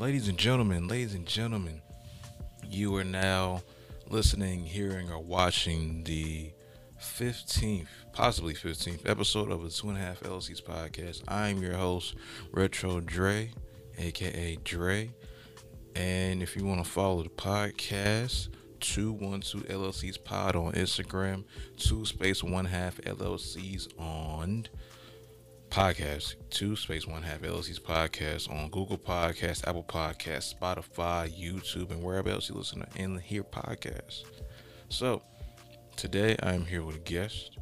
ladies and gentlemen, ladies and gentlemen, you are now listening, hearing, or watching the 15th, possibly 15th episode of the Two and a Half LLC's podcast. I'm your host, Retro Dre, aka Dre. And if you want to follow the podcast, 212 LLC's pod on Instagram, two space one half LLC's on podcast, two space one half LLC's podcast on Google Podcasts, Apple Podcasts, Spotify, YouTube, and wherever else you listen to and hear podcasts. So today I am here with a guest.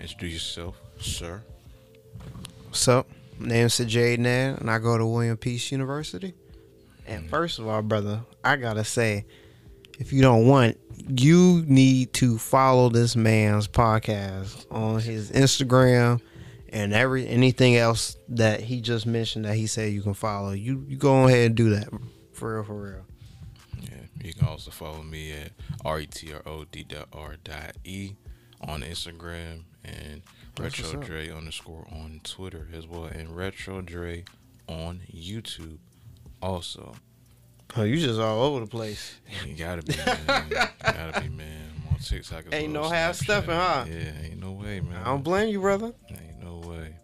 Introduce yourself, sir. What's up? My name's Sajade Nan, and I go to William Peace University. And mm-hmm. first of all, brother, I gotta say, if you don't want, you need to follow this man's podcast on his Instagram and every anything else that he just mentioned that he said you can follow. You you go ahead and do that for real, for real. Yeah, you can also follow me at R-E-T-R-O-D dot R dot E on Instagram and That's Retro. Dre underscore on Twitter as well and Retro Dre on YouTube also. Oh, you just all over the place. You gotta be, man. You gotta be, man. I'm on TikTok. Ain't well, no half stepping, huh? Yeah, ain't no way, man. I don't blame you, brother. Ain't way.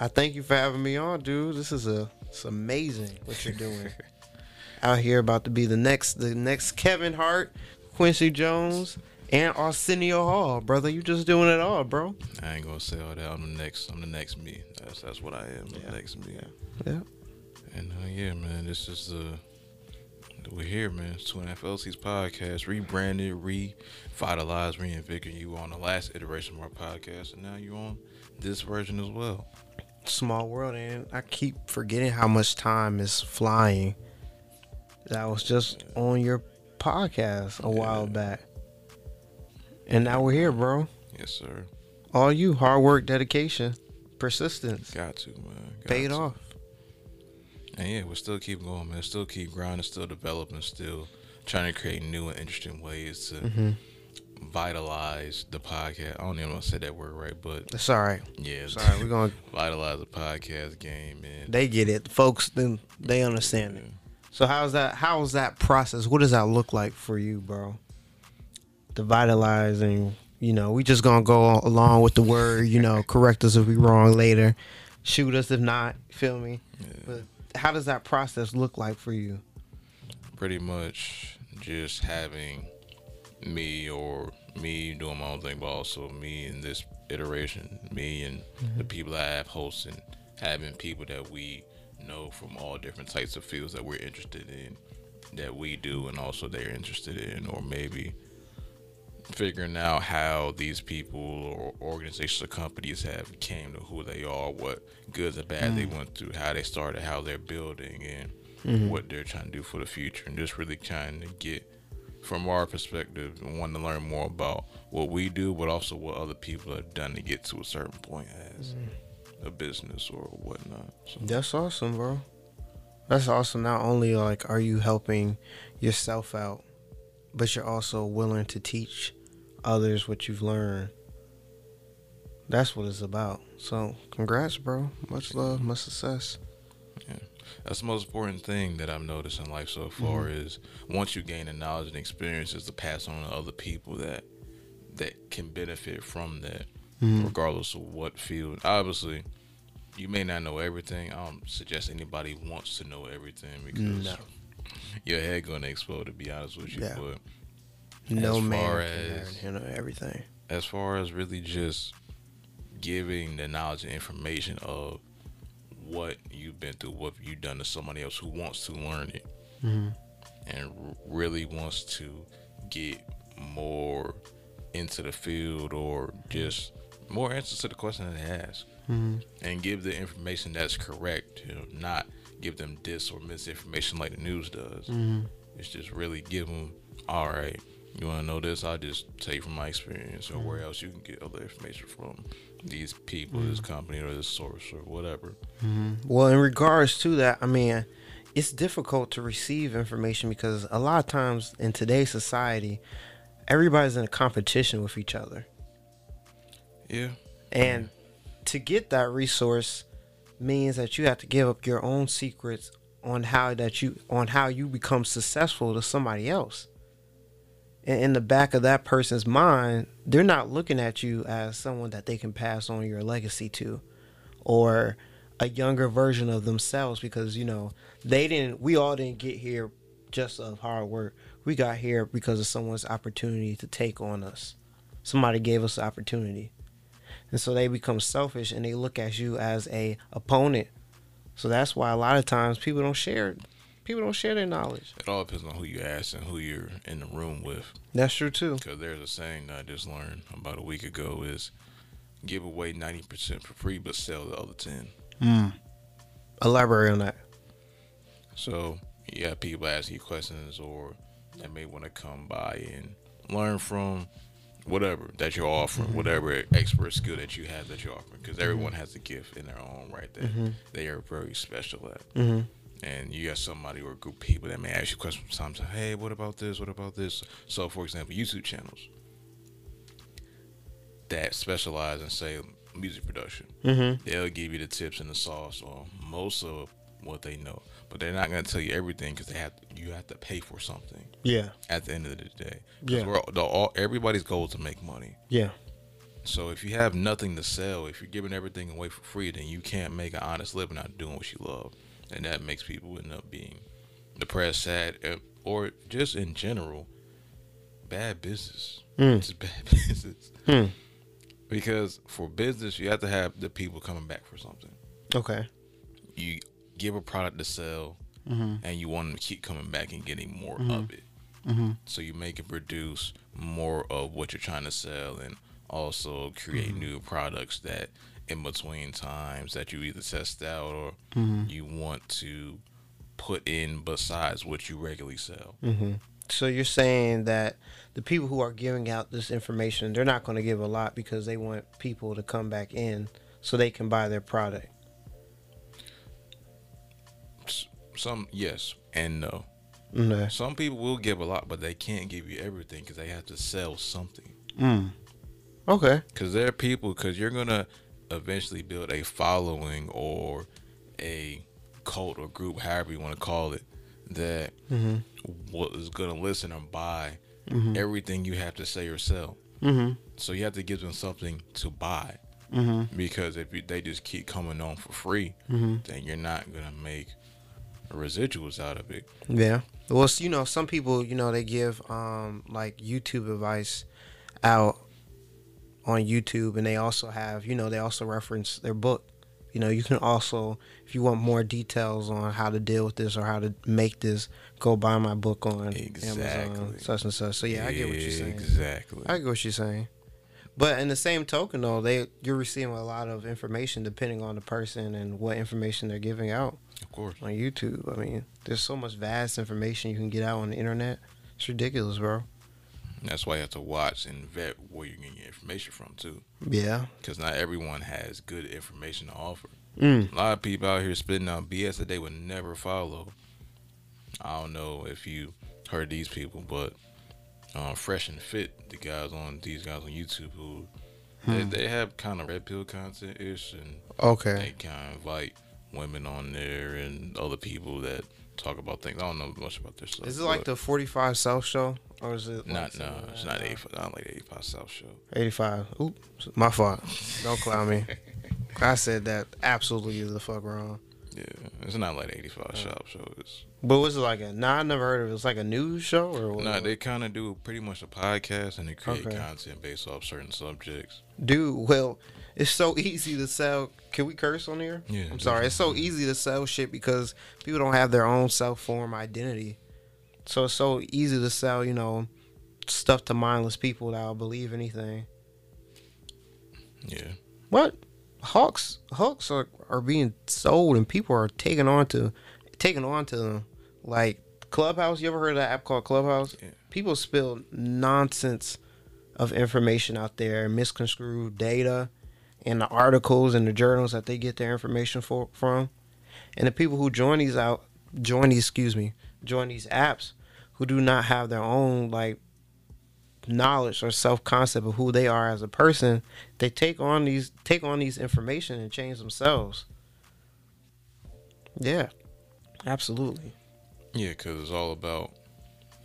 I thank you for having me on, dude. This is a it's amazing what you're doing. Out here about to be the next the next Kevin Hart, Quincy Jones, and Arsenio Hall, brother. You just doing it all, bro. I ain't gonna say all that. I'm the next. I'm the next me. That's that's what I am. The next me. Yeah. And uh, yeah, man, this is the we're here, man. It's Two and a Half LC's podcast, rebranded, revitalized, reinvigorated. You were on the last iteration of our podcast, and now you're on this version as well. Small world, and I keep forgetting how much time is flying. That was just on your podcast a while back. And now we're here, bro. Yes, sir. All you hard work, dedication, persistence. Got to, man. Got Paid to. off. And yeah, we'll still keep going, man. Still keep grinding, still developing, still trying to create new and interesting ways to Mm-hmm. Vitalize the podcast. I don't even want to say that word right, but It's all right. yeah, Sorry, we're gonna vitalize the podcast game, man. they get it. Folks then they understand it. So how's that how's that process? What does that look like for you bro? The vitalizing you know we just gonna go along with the word you know correct us if we wrong later shoot us if not feel me? But how does that process look like for you? Pretty much just having me or me doing my own thing, but also me in this iteration, me and the mm-hmm. people I have hosting, having people that we know from all different types of fields that we're interested in, that we do, and also they're interested in, or maybe figuring out how these people or organizations or companies have came to who they are, what goods and bad they mm. went through, how they started, how they're building, and mm-hmm. what they're trying to do for the future, and just really trying to get from our perspective and wanting to learn more about what we do, but also what other people have done to get to a certain point as mm. a business or whatnot. So, that's awesome bro. That's awesome. Not only like are you helping yourself out but you're also willing to teach others what you've learned. That's what it's about. So congrats bro. Much love much success that's the most important thing that I've noticed in life so mm-hmm. far is once you gain the knowledge and experiences to pass on to other people that that can benefit from that, mm-hmm. regardless of what field. Obviously, you may not know everything. I don't suggest anybody wants to know everything because No. your head gonna explode. To be honest with you, Yeah. but no As man far as- you know everything as far as really just giving the knowledge and information of what you've been through, what you've done to somebody else who wants to learn it Mhm. and r- really wants to get more into the field or just more answers to the question they ask Mhm. and give the information that's correct, you know, not give them dis or misinformation like the news does. Mhm. It's just really give them, all right, you want to know this? I'll just tell you from my experience or where else you can get other information from these people, this mm. company, or this source, or whatever. Mm-hmm. Well, in regards to that, I mean, it's difficult to receive information because a lot of times in today's society, everybody's in a competition with each other. Yeah. And to get that resource means that you have to give up your own secrets on how that you on how you become successful to somebody else. In the back of that person's mind, they're not looking at you as someone that they can pass on your legacy to or a younger version of themselves because you know, they didn't we all didn't get here just of hard work. We got here because of someone's opportunity to take on us. Somebody gave us the opportunity. And so they become selfish and they look at you as a opponent. So that's why a lot of times people don't share people don't share their knowledge. It all depends on who you ask and who you're in the room with. That's true too. Because there's a saying that I just learned about a week ago is give away 90% for free, but sell the other 10. Mm. Elaborate on that. So yeah, people ask you questions or they may want to come by and learn from whatever that you're offering, mm-hmm. whatever expert skill that you have that you're offering, because everyone mm-hmm. has a gift in their own right that mm-hmm. they are very special at. Mm-hmm. And you got somebody or a group of people that may ask you questions sometimes. Hey, what about this? What about this? So, for example, YouTube channels that specialize in say music production, mm-hmm. they'll give you the tips and the sauce or most of what they know, but they're not going to tell you everything because they have to, you have to pay for something. Yeah. At the end of the day, yeah. We're, the, all, everybody's goal is to make money. Yeah. So if you have nothing to sell, if you're giving everything away for free, then you can't make an honest living out doing what you love, and that makes people end up being depressed, sad, or just in general bad business. Mm. It's bad business. Mm. Because for business, you have to have the people coming back for something. Okay. You give a product to sell, mm-hmm. and you want them to keep coming back and getting more mm-hmm. of it. Mm-hmm. So you make it produce more of what you're trying to sell, and also create Mm-hmm. new products that in between times that you either test out or Mm-hmm. you want to put in besides what you regularly sell. Mm-hmm. So you're saying that the people who are giving out this information, they're not going to give a lot because they want people to come back in so they can buy their product. Some yes and no. Okay. Some people will give a lot, but they can't give you everything because they have to sell something. Mm. Okay. Because there are people, because you're gonna eventually build a following or a cult or group, however you want to call it, that mm-hmm. what is gonna listen and buy mm-hmm. everything you have to say or sell. Mm-hmm. So you have to give them something to buy. Mm-hmm. Because if you, they just keep coming on for free, Mm-hmm. then you're not gonna make residuals out of it. Yeah. Well, you know, some people, you know, they give um like YouTube advice out on YouTube, and they also have, you know, they also reference their book. You know, you can also, if you want more details on how to deal with this or how to make this, go buy my book on Exactly. Amazon, such and such. So yeah, I get what you're saying. Exactly. I get what you're saying. But in the same token, though, they you're receiving a lot of information depending on the person and what information they're giving out of course. on YouTube. I mean, there's so much vast information you can get out on the internet. It's ridiculous, bro. That's why you have to watch and vet where you're getting your information from too, Yeah. because not everyone has good information to offer. Mm. A lot of people out here spitting out BS that they would never follow. I don't know if you heard these people, but uh, Fresh and Fit, the guys on these guys on YouTube who they, Hmm. they have kind of red pill content ish, and Okay. they kind of invite women on there and other people that talk about things. I don't know much about their stuff. Is it like the 45 South show? Or is it Not like no, some- it's not 85. Not like the 85 South show. 85. Oops. My fault. Don't clown me. I said that absolutely is the fuck wrong. Yeah, it's not like the 85 South show. It's But was it like a, nah, I never heard of it. It's like a news show or what? no, they kind of do pretty much a podcast and they create Okay. content based off certain subjects. Dude, well, it's so easy to sell. Can we curse on here? Yeah, I'm sorry. It's so easy to sell shit because people don't have their own self form identity. So it's so easy to sell, you know, stuff to mindless people that'll believe anything. Yeah, What? Hawks hawks are, are being sold and people are taking on to taking on to them. Like Clubhouse, you ever heard of that app called Clubhouse? Yeah. People spill nonsense of information out there, misconstrued data and the articles and the journals that they get their information for from. And the people who join these out join these excuse me, join these apps who do not have their own like knowledge or self concept of who they are as a person, they take on these take on these information and change themselves. Yeah. Absolutely. Yeah, because it's all about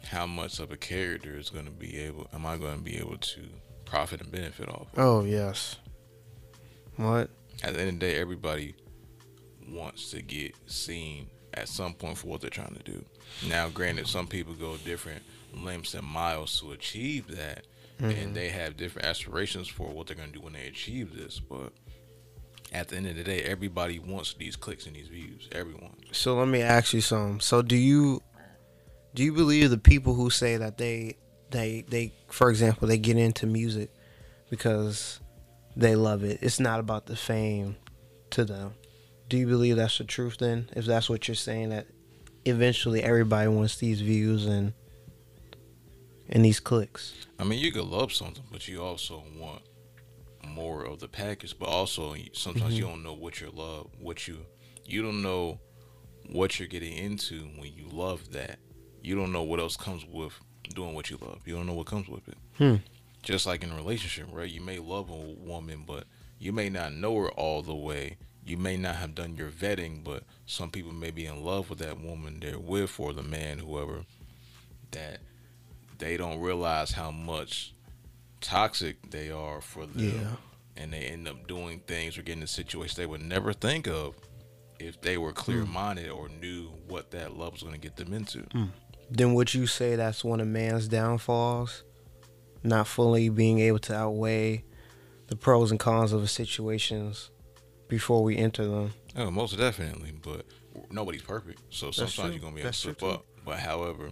how much of a character is going to be able. Am I going to be able to profit and benefit off? Of? Oh yes. What? At the end of the day, everybody wants to get seen at some point for what they're trying to do. Now, granted, some people go different lengths and miles to achieve that, mm-hmm. and they have different aspirations for what they're going to do when they achieve this. But at the end of the day, everybody wants these clicks and these views. Everyone. So let me ask you something. So do you do you believe the people who say that they they they for example they get into music because they love it. It's not about the fame to them. Do you believe that's the truth then? If that's what you're saying that eventually everybody wants these views and and these clicks. I mean, you could love something, but you also want more of the package. But also, sometimes mm-hmm. you don't know what you love, what you you don't know what you're getting into when you love that. You don't know what else comes with doing what you love. You don't know what comes with it. Hmm. Just like in a relationship, right? You may love a woman, but you may not know her all the way. You may not have done your vetting, but some people may be in love with that woman they're with or the man, whoever, that they don't realize how much toxic they are for them. Yeah. And they end up doing things or getting in situations they would never think of if they were clear minded mm. or knew what that love was going to get them into. Mm. Then would you say that's one of man's downfalls? Not fully being able to outweigh the pros and cons of the situations before we enter them. Oh, most definitely. But nobody's perfect. So sometimes you're going to be able to slip up. But however,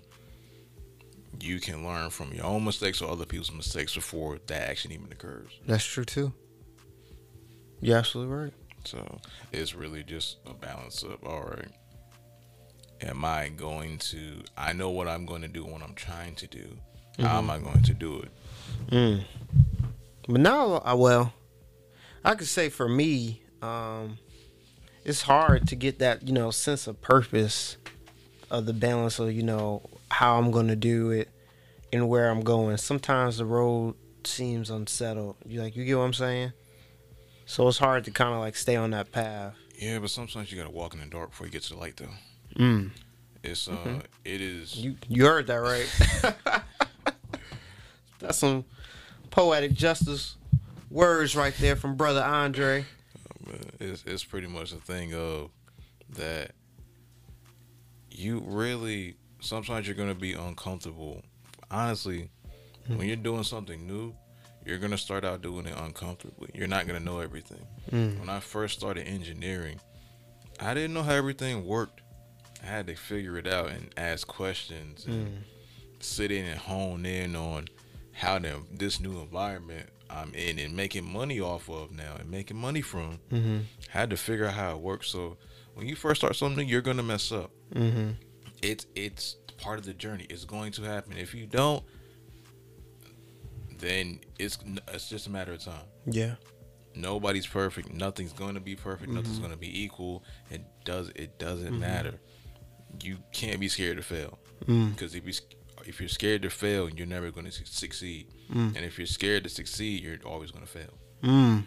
you can learn from your own mistakes or other people's mistakes before that action even occurs. That's true too. You're absolutely right. So it's really just a balance of all right. Am I going to? I know what I'm going to do when I'm trying to do. Mm-hmm. How am I going to do it? Mm. But now, uh, well, I could say for me, um, it's hard to get that you know sense of purpose of the balance of you know how I'm going to do it and where I'm going. Sometimes the road seems unsettled. You like you get what I'm saying? So it's hard to kind of like stay on that path. Yeah, but sometimes you gotta walk in the dark before you get to the light, though. Mm. It's uh, mm-hmm. it is. You you heard that right? That's some poetic justice words right there from brother Andre. It's it's pretty much a thing of that. You really sometimes you're gonna be uncomfortable. Honestly, mm-hmm. when you're doing something new, you're gonna start out doing it uncomfortably. You're not gonna know everything. Mm. When I first started engineering, I didn't know how everything worked. I had to figure it out and ask questions and mm. sit in and hone in on how the, this new environment I'm in and making money off of now and making money from. Mm-hmm. had to figure out how it works. So when you first start something, you're gonna mess up. Mm-hmm. It's it's part of the journey. It's going to happen. If you don't, then it's it's just a matter of time. Yeah. Nobody's perfect. Nothing's going to be perfect. Mm-hmm. Nothing's going to be equal. It does. It doesn't mm-hmm. matter. You can't be scared to fail because mm. if you if you're scared to fail, you're never going to succeed. Mm. And if you're scared to succeed, you're always going to fail. Mm.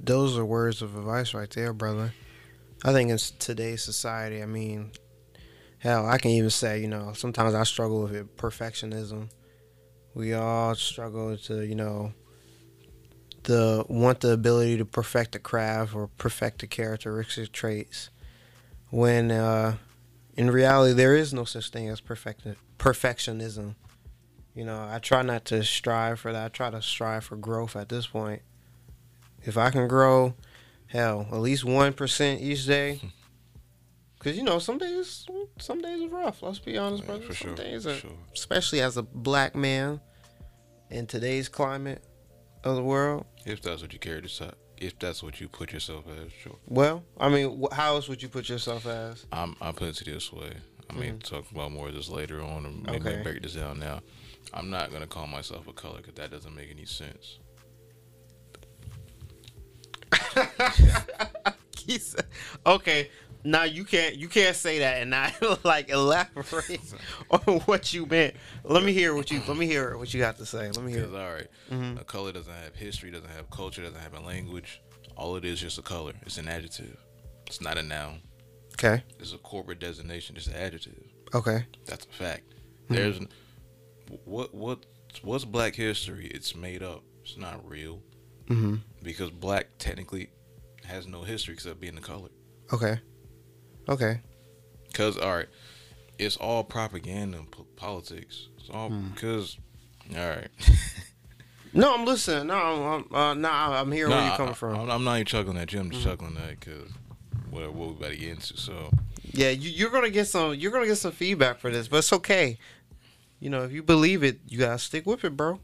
Those are words of advice right there, brother. I think in today's society, I mean, hell, I can even say, you know, sometimes I struggle with it, perfectionism we all struggle to you know the want the ability to perfect the craft or perfect the characteristic traits when uh, in reality there is no such thing as perfect perfectionism you know i try not to strive for that i try to strive for growth at this point if i can grow hell at least 1% each day Cause you know some days, some days are rough. Let's be honest, yeah, brother. Some sure, days are, sure. especially as a black man in today's climate of the world. If that's what you carry to if that's what you put yourself as, sure. Well, I mean, how else would you put yourself as? I'm I put it this way. I may mm-hmm. talk about more of this later on, and maybe okay. break this down now. I'm not gonna call myself a color because that doesn't make any sense. okay, now you can't you can't say that and not like elaborate on what you meant. Let me hear what you let me hear what you got to say. Let me hear. All right. mm-hmm. a color doesn't have history, doesn't have culture, doesn't have a language. All it is just a color. It's an adjective. It's not a noun. Okay. It's a corporate designation. It's an adjective. Okay. That's a fact. There's what what what's Black history? It's made up. It's not real Mm-hmm. because Black technically has no history except being the color. Okay. Okay. Cause all right, it's all propaganda and po- politics. It's all because all right. No, I'm listening. No, I'm, I'm uh, no, I'm hearing where you're coming I- from. I'm, I'm not even chuckling at you. I'm just chuckling at because what what we about to get into. So Yeah, you, you're gonna get some. You're gonna get some feedback for this, but it's okay. You know, if you believe it, you gotta stick with it, bro.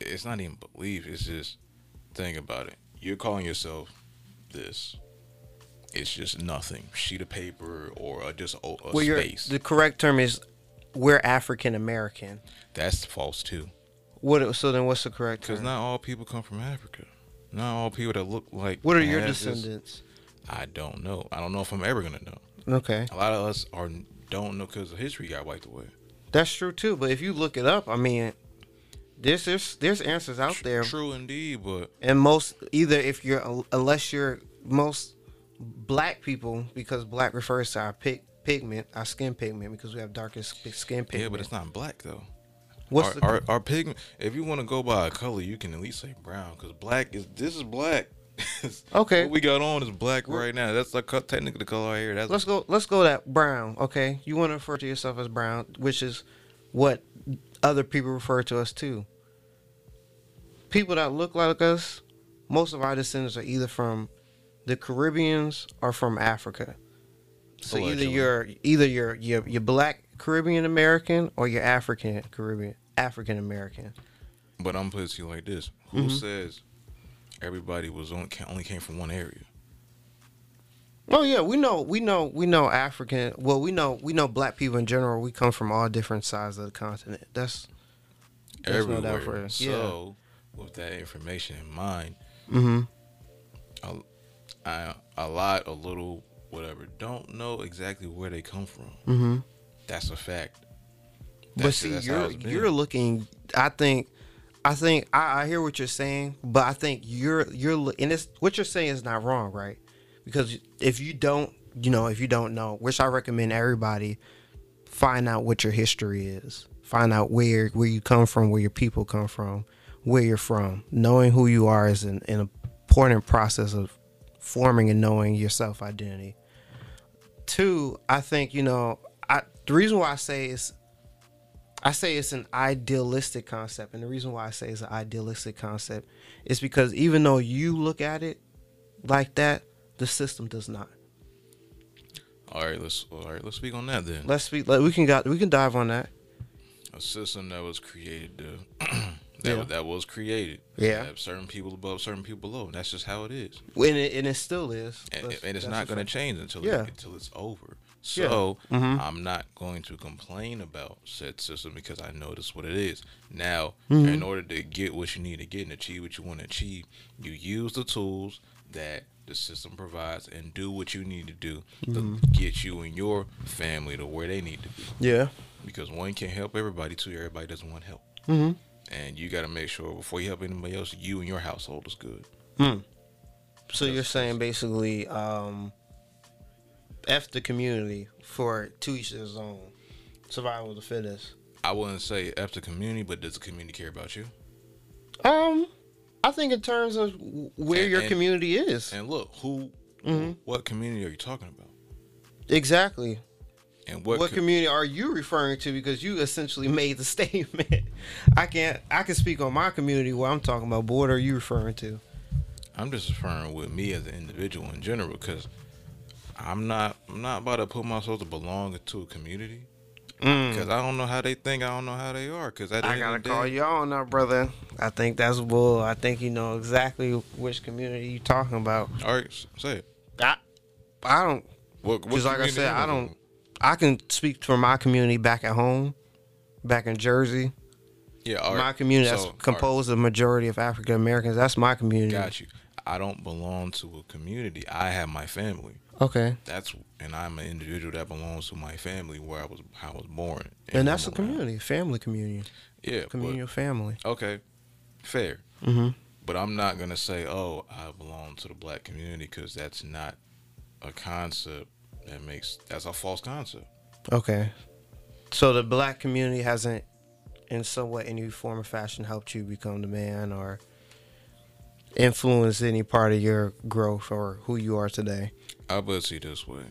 it's not even belief. It's just think about it. You're calling yourself this. It's just nothing. Sheet of paper or just a, a Well, space. the correct term is we're African American. That's false too. What? So then, what's the correct Because not all people come from Africa. Not all people that look like. what are your descendants? I don't know. I don't know if I'm ever gonna know. Okay, A lot of us are don't know because the history got wiped away. that's true too. But if you look it up, I mean, there's there's there's answers out there, True indeed, but and most either if you're unless you're most black people because black refers to our pig, pigment, our skin pigment because we have darker skin pigment. yeah, but it's not black though. What's our, the our, our pigment? If you want to go by a color, you can at least say brown because black is this is black. Okay. what we got on is black right now. That's like technically the color I hear. That's Let's go. Let's go that brown. Okay, you want to refer to yourself as brown, which is what other people refer to us to. People that look like us, most of our descendants are either from the Caribbeans or from Africa. So either you're either you're you're, you're black Caribbean American or you're African Caribbean African American. But I'm putting you like this: Who mm-hmm. says everybody was on only came from one area? Oh yeah, we know, we know, we know African. Well, we know, we know black people in general. We come from all different sides of the continent. That's no doubt Everywhere. it. So, with that information in mind, mm-hmm. I, a lot, a little, whatever, don't know exactly where they come from. Mm-hmm. That's a fact. But see, you're you're looking. I think, I think I, I hear what you're saying, but I think you're you're and it's what you're saying is not wrong, right? Because if you don't, you know, if you don't know, which I recommend everybody find out what your history is, find out where where you come from, where your people come from, where you're from. Knowing who you are is an, an important process of forming and knowing your self identity. Two, I think you know, I the reason why I say is I say it's an idealistic concept, and the reason why I say it's an idealistic concept is because even though you look at it like that, the system does not. All right, let's all right, let's speak on that then. Let's speak. Like, we can got we can dive on that. A system that was created to that Yeah. was, that was created. Yeah. have certain people above, certain people below. And that's just how it is. And it, and it still is. And, and it's not going to change until Yeah. it, until it's over. Yeah. So Mhm. I'm not going to complain about said system because I know this what it is. Now, Mm-hmm. in order to get what you need to get and achieve what you want to achieve, you use the tools that the system provides and do what you need to do Mm-hmm. to get you and your family to where they need to be. Yeah. Because one can't help everybody, two everybody doesn't want help. Mm-hmm. And you got to make sure before you help anybody else, you and your household is good. So you're saying basically, um, f the community for each his own. Survival of the fittest. I wouldn't say F the community, but does the community care about you? Um, I think in terms of where And- your and- community is. And look, who, Mm-hmm. what community are you talking about? Exactly. And what, What, co- community are you referring to? Because you essentially made the statement. I can't. I can speak on my community where I'm talking about. But what are you referring to? I'm just referring with me as an individual in general, because I'm not, I'm not about to put myself to belong to a community, because I don't know how they think, I don't know how they are, because the Mm. I gotta call you on now, brother. I think that's bull. I think you know exactly which community you talking about. All right, say it. I, I don't. What, what like I said, I don't. I can speak for my community back at home, back in Jersey. Yeah, right. My community So, that's all right, composed of majority of African Americans. That's my community. Got you. I don't belong to a community. I have my family. Okay, That's and I'm an individual that belongs to my family where I was how I was born. and that's a community, family community, Yeah. communal family. okay. Fair. Mm-hmm. But I'm not gonna say, oh, I belong to the black community because that's not a concept that makes that's a false concept. Okay. So the black community hasn't, in some way, any form or fashion, helped you become the man or influenced any part of your growth or who you are today. I would see this way.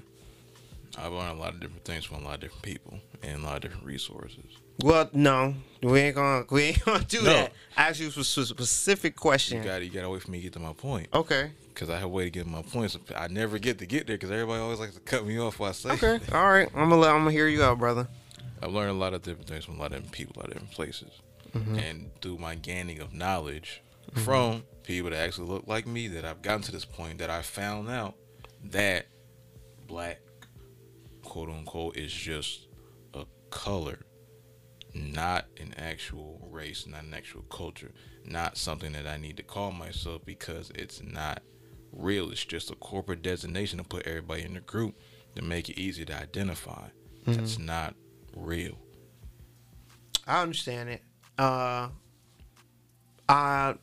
I've learned a lot of different things from a lot of different people and a lot of different resources. Well, no, we ain't gonna we ain't gonna do No. that. I asked you a spe- specific You question. got you got wait for me to get to my point Okay. because I have a way to get my points. I never get to get there because everybody always likes to cut me off while I say. Okay. All right. I'm gonna let, I'm gonna hear you out, brother. I've learned a lot of different things from a lot of different people, a lot of different places, Mm-hmm. and through my gaining of knowledge from people that actually look like me, that I've gotten to this point that I found out that black, quote unquote, is just a color, not an actual race, not an actual culture, not something that I need to call myself because it's not real. It's just a corporate designation to put everybody in the group to make it easy to identify. That's not real. I understand it. Uh, I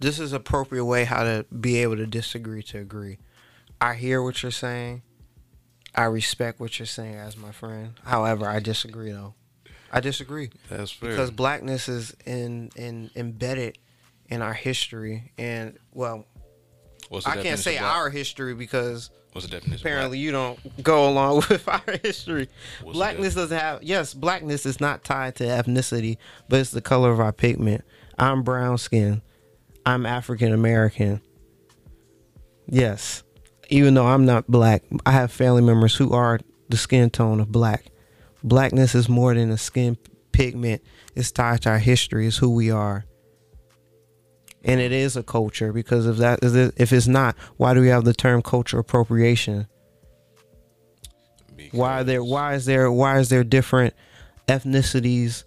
this is appropriate way how to be able to disagree to agree. I hear what you're saying. I respect what you're saying as my friend. However, I disagree though. I disagree That's fair. because blackness is in in embedded in our history and well, I can't say our history because What's the definition? apparently you don't go along with our history. What's blackness doesn't have yes, blackness is not tied to ethnicity, but it's the color of our pigment. I'm brown skin. I'm African American. Yes. Even though I'm not black, I have family members who are the skin tone of black. Blackness is more than a skin pigment. It's tied to our history. It's who we are. And it is a culture because if that if it's not, why do we have the term culture appropriation? why are there why is there why is there different ethnicities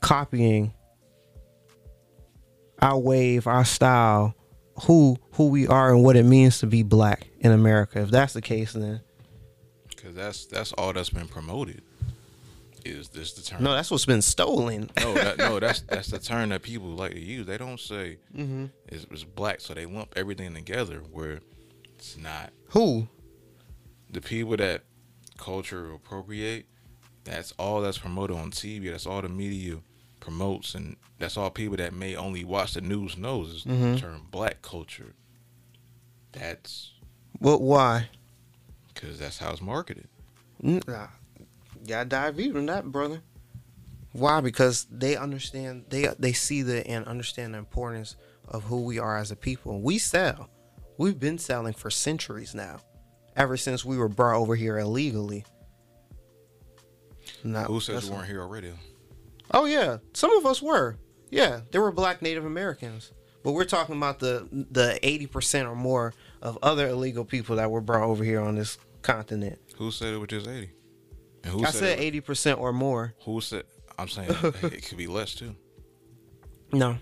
copying our wave our style who who we are and what it means to be black in america if that's the case then Because that's that's all that's been promoted. Is this the term? no that's what's been stolen no, that, no, that's that's the term that people like to use. They don't say mm-hmm. it's, it's black, so they lump everything together where it's not. who The people that culture appropriate, that's all that's promoted on TV. That's all the media promotes, and that's all people that may only watch the news knows is Mhm. the term black culture. That's what why because that's how it's marketed. Nah, gotta dive deep in that brother why because they understand they they see the and understand the importance of who we are as a people we sell we've been selling for centuries now ever since we were brought over here illegally Nah, Who says you weren't here already? Oh yeah some of us were yeah there were black native americans but we're talking about the the 80% or more of other illegal people that were brought over here on this continent Who said it was just eighty? And who i said 80% or more Who said? I'm saying it could be less too. No,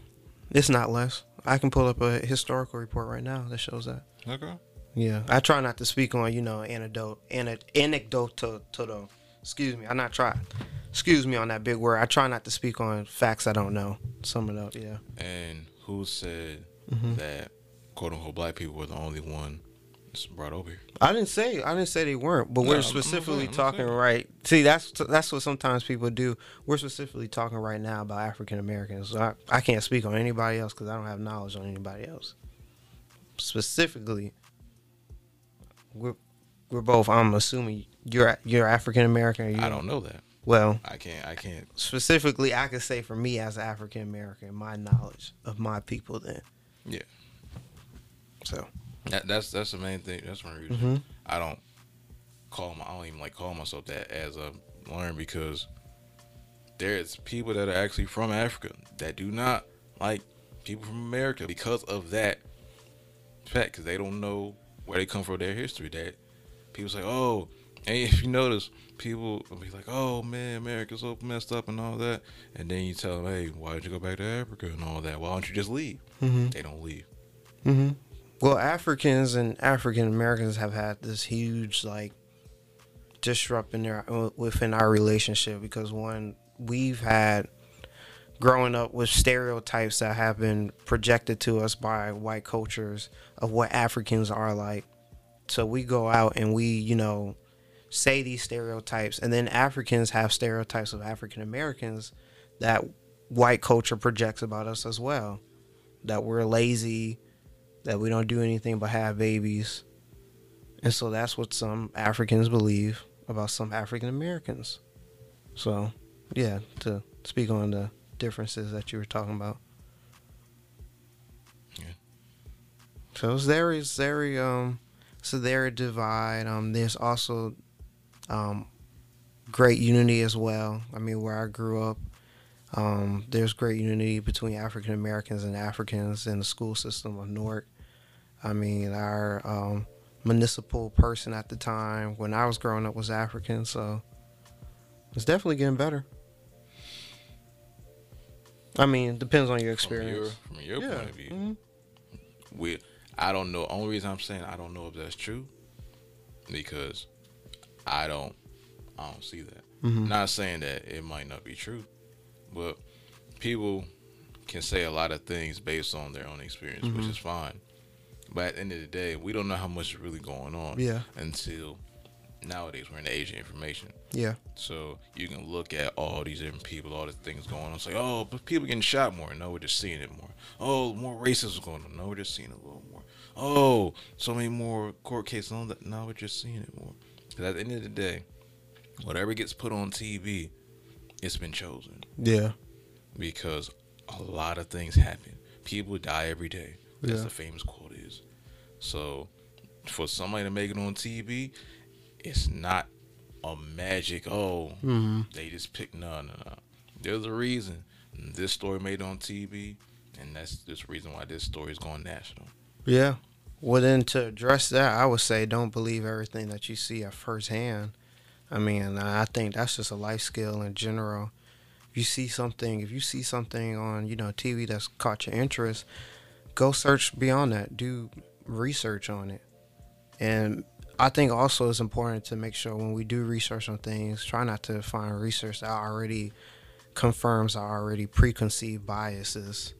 it's not less. I can pull up a historical report right now that shows that. Okay. Yeah, I try not to speak on you know anecdote anecdotal. Excuse me, I not try. Excuse me on that big word. I try not to speak on facts I don't know. Some of those, yeah. And who said Mhm. that quote unquote black people were the only one brought over here? I didn't say I didn't say they weren't, but No, we're I'm- I'm specifically saying- I'm talking right. See, that's that's what sometimes people do. We're specifically talking right now about African Americans. So I, I can't speak on anybody else because I don't have knowledge on anybody else. Specifically, we're we're both. I'm assuming you're you're African American. I don't know that. Well, I can't. I can't. specifically, I could say for me as an African American, my knowledge of my people. Then, Yeah. So, That, that's that's the main thing. That's one reason Mhm. I don't call my. I don't even like call myself that as a learn because there's people that are actually from Africa that do not like people from America because of that fact because they don't know where they come from their history. That people say, oh, and if you notice, people will be like, oh man, America's so messed up and all that, and then you tell them, hey, why did you go back to Africa and all that? Why don't you just leave? mm-hmm. They don't leave. hmm Well, Africans and African Americans have had this huge like disrupt in their uh, within our relationship because one we've had growing up with stereotypes that have been projected to us by white cultures of what Africans are like so we go out and we you know say these stereotypes and then africans have stereotypes of african americans that white culture projects about us as well that we're lazy that we don't do anything but have babies. And so that's what some africans believe about some african americans. So yeah to speak on the differences that you were talking about. Yeah. so it's very very um so there a divide. Um there's also um great unity as well. I mean where i grew up um there's great unity between african americans and africans in the school system of newark. I mean our um municipal person at the time when i was growing up was african so it's definitely getting better. I mean it depends on your experience From your, from your yeah point of view, mhm. we I don't know. Only reason I'm saying I don't know if that's true because I don't I don't see that. Mhm. Not saying that it might not be true, but people can say a lot of things based on their own experience, which Mhm. is fine. But at the end of the day, we don't know how much is really going on yeah until nowadays we're in the age of information. yeah So you can look at all these different people, all the things going on. It's like, oh, but people getting shot more. No, we're just seeing it more. Oh, more racism going on. No, we're just seeing a little more. Oh, so many more court cases. No, that. Now we're just seeing it more. Because at the end of the day, whatever gets put on TV, it's been chosen yeah because a lot of things happen. People die every day. That's Yeah. the famous quote is. So for somebody to make it on TV, it's not a magic. Oh, mm-hmm. they just pick no, no, no. There's a reason this story made on TV, and that's this reason why this story is going national. Yeah. Well, then to address that, I would say don't believe everything that you see at first hand. I mean, I think that's just a life skill in general. If you see something, if you see something on, you know, TV that's caught your interest, go search beyond that. Do research on it. And I think also it's important to make sure when we do research on things, try not to find research that already confirms our already preconceived biases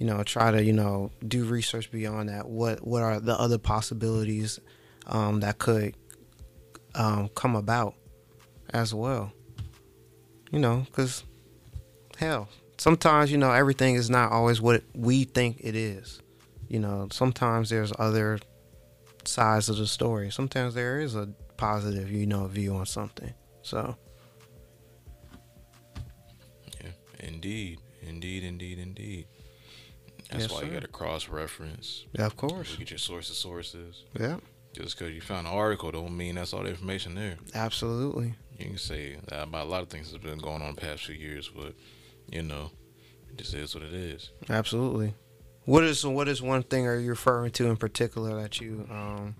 you know try to you know do research beyond that. What what are the other possibilities um, that could um, come about as well? You know because hell sometimes you know everything is not always what we think it is. You know sometimes there's other sides of the story. Sometimes there is a positive you know view on something. So. Yeah, indeed, indeed, indeed, indeed. That's Yes, why you got to cross reference. yeah of course Look at your sources, sources. yeah Just because you found an article don't mean that's all the information there. absolutely You can say that about a lot of things that's been going on the past few years, but you know, it just is what it is. Absolutely. What is what is one thing are you referring to in particular that you um,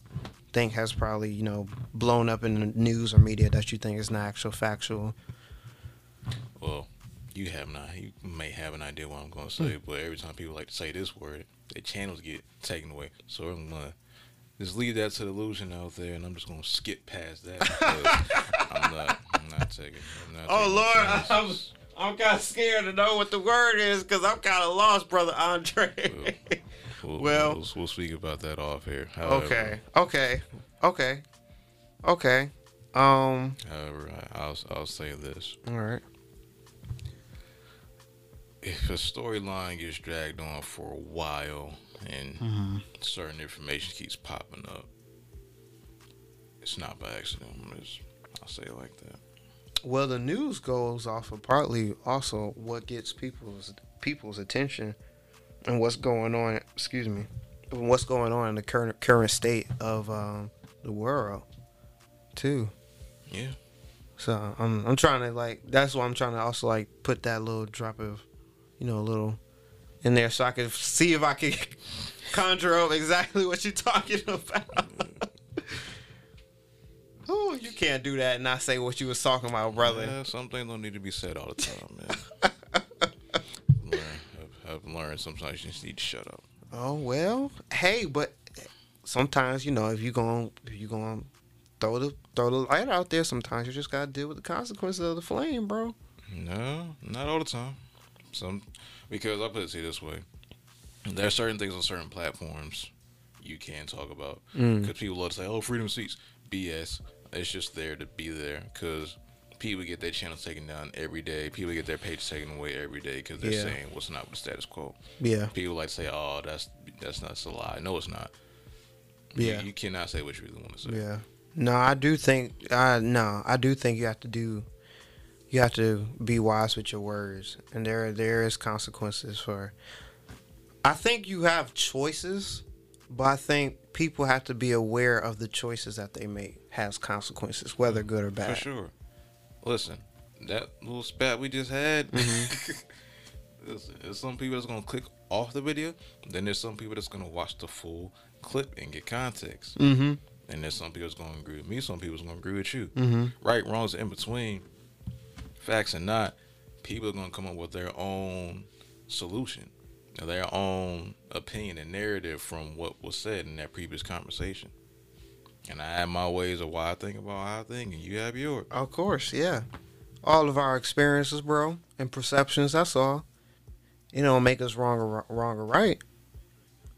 think has probably you know blown up in the news or media that you think is not actual factual? Well, you have not. You may have an idea what I'm going to say, but every time people like to say this word, their channels get taken away. So I'm gonna just leave that to the illusion out there, and I'm just gonna skip past that. I'm not. I'm not taking. I'm not Oh taking Lord, offense. I'm I'm kind of scared to know what the word is because I'm kind of lost, brother Andre. We'll, Well- we'll, we'll speak about that off here. However, okay, okay, okay, okay. Um, However, I, I'll I'll say this: all right. If a storyline gets dragged on for a while and Mm-hmm. certain information keeps popping up, it's not by accident. It's, I'll say it like that. Well, the news goes off of partly also what gets people's people's attention and what's going on. Excuse me, what's going on in the current current state of um, the world, too. Yeah. So I'm I'm trying to like that's why I'm trying to also like put that little drop of, you know, a little in there so I can see if I can conjure up exactly what you're talking about. Oh, you can't do that and not say what you was talking about, brother. Yeah, some things don't need to be said all the time, man. I've, I've learned sometimes you just need to shut up. Oh well, hey, but sometimes you know if you going if you going throw the throw the light out there, sometimes you just gotta deal with the consequences of the flame, bro. No, not all the time. Some because I put it to you this way: there are certain things on certain platforms you can talk about. Mm. Because people love to say, "Oh, freedom of speech." BS. It's just there to be there because people get their channels taken down every day. People get their page taken away every day because they're Yeah. saying what's not the status quo. Yeah. People like to say, "Oh, that's that's not a lie." No, it's not. Yeah. You, you cannot say what you really want to say. Yeah. No, I do think I no, I do think you have to do you have to be wise with your words. And there there is consequences for I think you have choices, but I think people have to be aware of the choices that they make has consequences, whether good or bad. For sure. Listen, that little spat we just had. Mm-hmm. listen, there's some people that's gonna click off the video. Then there's some people that's gonna watch the full clip and get context. Mm-hmm. And there's some people that's gonna agree with me. Some people's gonna agree with you. Mm-hmm. Right, wrongs in between. Facts and not. People are gonna come up with their own solution, their own opinion and narrative from what was said in that previous conversation. And I have my ways of why I think about how I think, and you have yours. Of course, yeah. All of our experiences, bro, and perceptions, that's all. You don't make us wrong or wrong or right.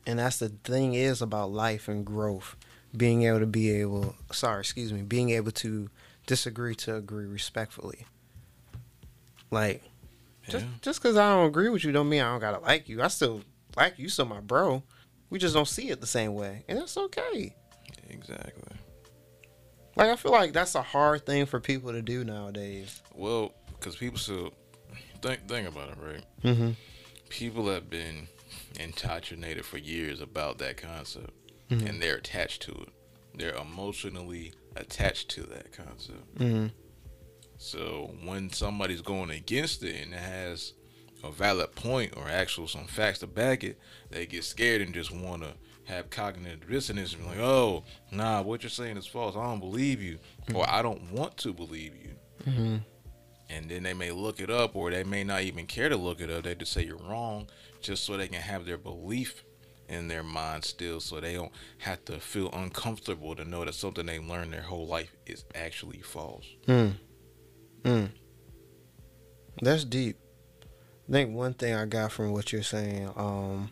And that's the thing is about life and growth. Being able to be able sorry, excuse me, being able to disagree to agree respectfully. Like just Yeah. just cause I don't agree with you don't mean I don't gotta like you. I still like you, still my bro. We just don't see it the same way. And that's okay. Exactly. Like I feel like that's a hard thing for people to do nowadays. Well, because people still think think about it, right? Mm-hmm. People have been indoctrinated for years about that concept, Mhm. and they're attached to it. They're emotionally attached to that concept. Mm-hmm. So when somebody's going against it and it has a valid point or actual some facts to back it, they get scared and just want to have cognitive dissonance and be like, "Oh, nah, what you're saying is false. I don't believe you, or I don't want to believe you." Mm-hmm. And then they may look it up, or they may not even care to look it up. They just say you're wrong, just so they can have their belief in their mind still, so they don't have to feel uncomfortable to know that something they learned their whole life is actually false. Mm. Mm. That's deep. I think one thing I got from what you're saying, um,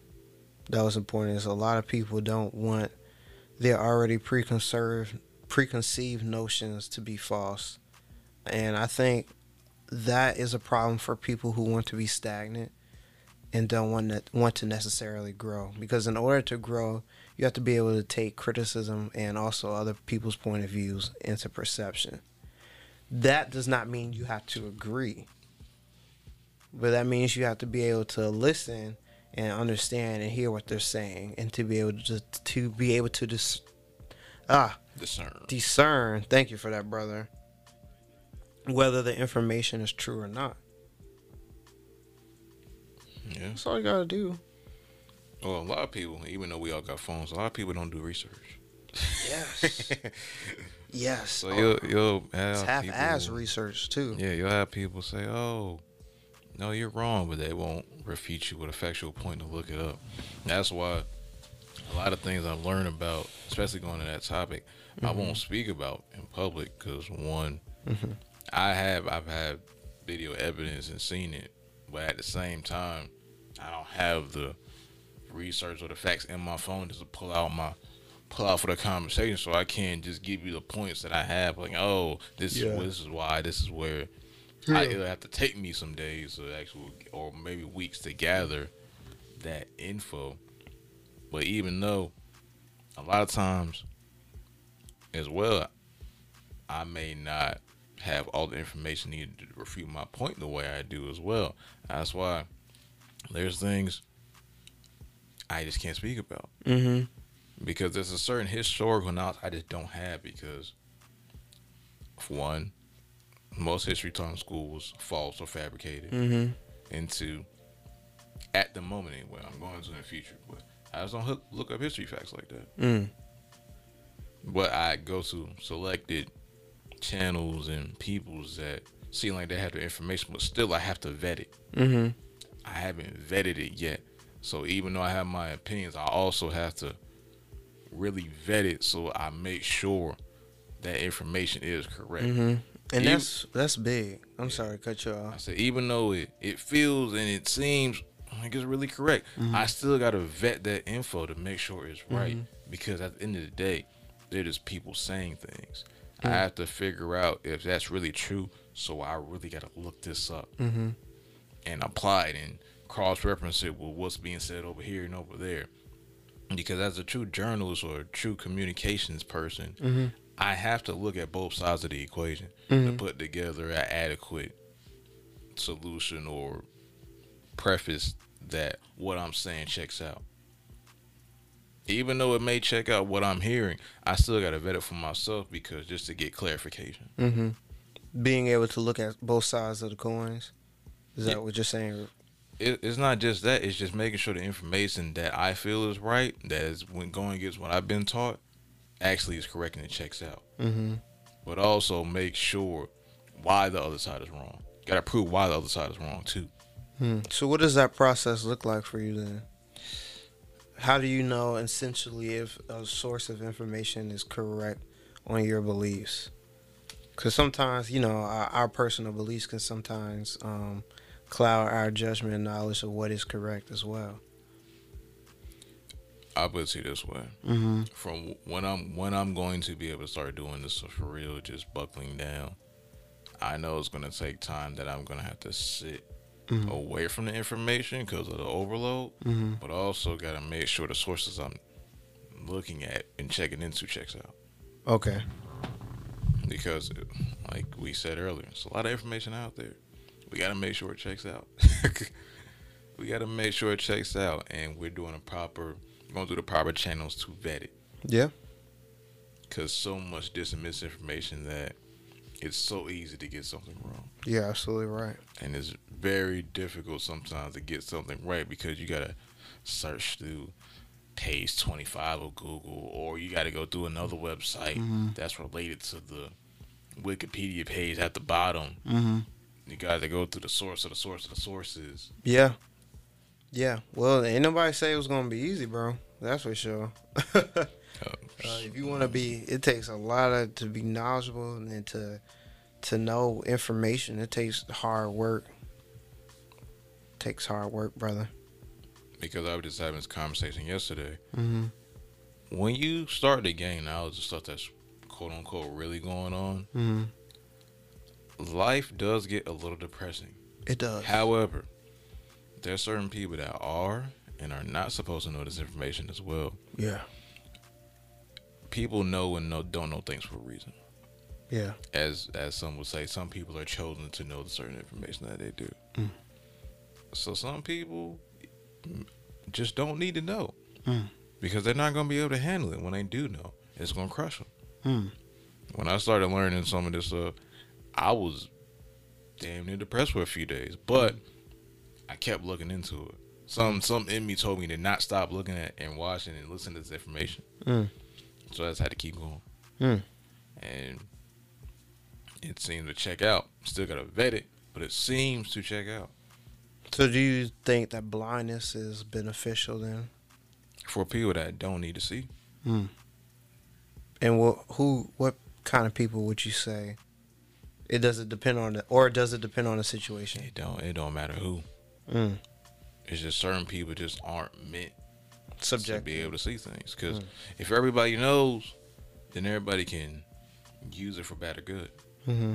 that was important is a lot of people don't want their already preconceived preconceived notions to be false. And I think that is a problem for people who want to be stagnant and don't want to want to necessarily grow. Because in order to grow, you have to be able to take criticism and also other people's point of views into perception that does not mean you have to agree. But that means you have to be able to listen and understand and hear what they're saying and to be able to to be able to dis- ah Discern. discern. Thank you for that, brother. Whether the information is true or not. Yeah. That's all you gotta do. Well, a lot of people, even though we all got phones, a lot of people don't do research. Yes. yes. so Oh, you'll you'll have it's half people, ass research too. Yeah, you'll have people say, "Oh, no, you're wrong," but they won't refute you with a factual point to look it up. That's why a lot of things I've learned about, especially going to that topic, I won't speak about in public because one, Mhm. I have I've had video evidence and seen it, but at the same time, I don't have the research or the facts in my phone just to pull out my pull out for the conversation so I can't just give you the points that I have like oh this Yeah. is this is why this is where I, it'll have to take me some days to actually or maybe weeks to gather that info but even though a lot of times as well I may not have all the information needed to refute my point the way I do as well that's why there's things I just can't speak about Mm-hmm. Because there's a certain historical knowledge I just don't have because, for one, most history taught in school was false or fabricated. Mm-hmm. And two, at the moment anyway, I'm going to in the future, but I just don't hook, look up history facts like that. Mm. But I go to selected channels and peoples that seem like they have the information, but still I have to vet it. Mm-hmm. I haven't vetted it yet. So even though I have my opinions, I also have to really vet it so I make sure that information is correct. Mm-hmm. And You- that's that's big. I'm sorry to cut you off. I said even though it, it feels and it seems like it's really correct. I still gotta vet that info to make sure it's right because at the end of the day, they're just people saying things. I have to figure out if that's really true. So I really gotta look this up Mm-hmm. and apply it and cross reference it with what's being said over here and over there. Because as a true journalist or true communications person, Mm-hmm. I have to look at both sides of the equation to put together an adequate solution or preface that what I'm saying checks out. Even though it may check out what I'm hearing, I still got to vet it for myself because just to get clarification. Mm-hmm. Being able to look at both sides of the coins. Is that Yeah. what you're saying? It, it's not just that. It's just making sure the information that I feel is right, that is when going against what I've been taught, actually is correct and it checks out. Mm-hmm. But also make sure why the other side is wrong. Got to prove why the other side is wrong too. Hmm. So what does that process look like for you then? How do you know essentially if a source of information is correct on your beliefs? Because sometimes, you know, our, our personal beliefs can sometimes um, cloud our judgment and knowledge of what is correct as well. I put it this way: Mm-hmm. from when I'm when I'm going to be able to start doing this for real, just buckling down. I know it's going to take time that I'm going to have to sit Mhm. away from the information because of the overload. Mm-hmm. but also got to make sure the sources I'm looking at and checking into checks out Okay. because, like we said earlier, it's a lot of information out there. We got to make sure it checks out. we got to make sure it checks out, and we're doing a proper, going through the proper channels to vet it. Yeah. Because so much dis and misinformation that it's so easy to get something wrong, Yeah, absolutely right. and it's very difficult sometimes to get something right because you gotta search through page 25 of Google, or you got to go through another website Mhm. that's related to the Wikipedia page at the bottom. Mm-hmm. You got to go through the source of the source of the sources. Yeah. Yeah. Well, ain't nobody say it was gonna be easy, bro. That's for sure. uh, if you want to be, it takes a lot of to be knowledgeable and then to to know information. It takes hard work. takes hard work, brother. because I was just having this conversation yesterday. Mm-hmm. When you start to gain knowledge of stuff that's quote unquote really going on, Mm-hmm. Life does get a little depressing. It does. However, there are certain people that are and are not supposed to know this information as well. Yeah. People know and know, don't know things for a reason. Yeah. As as some would say, some people are chosen to know the certain information that they do. Mm. So some people just don't need to know Mm. because they're not going to be able to handle it when they do know. It's going to crush them. Mm. When I started learning some of this stuff, I was damn near depressed for a few days, but I kept looking into it. Some some in me told me to not stop looking at and watching and listening to this information. Mm. So I just had to keep going. Mm. And it seemed to check out. Still gotta vet it, but it seems to check out. So, do you think that blindness is beneficial then? For people that don't need to see. And what who what kind of people would you say? It doesn't depend on the or does it depend on the situation? It don't it don't matter who. Mm. It's just certain people just aren't meant Subject. to be able to see things. Because Mm. if everybody knows, then everybody can use it for bad or good. hmm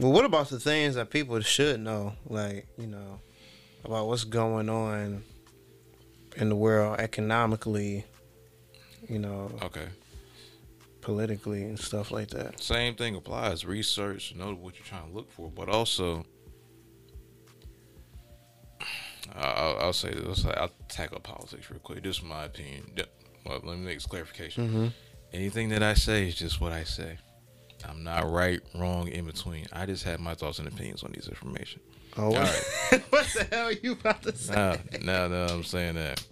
Well, what about the things that people should know, like you know, about what's going on in the world economically, you know, Okay. Politically and stuff like that? Same thing applies. Research, know what you're trying to look for, but also, I'll, I'll say this. I'll tackle politics real quick. This is my opinion. Well, let me make this clarification. Mm-hmm. Anything that I say is just what I say. I'm not right, wrong, in between. I just have my thoughts and opinions on these information. Oh, what, All what the hell are you about to say? No, no, now I'm saying that.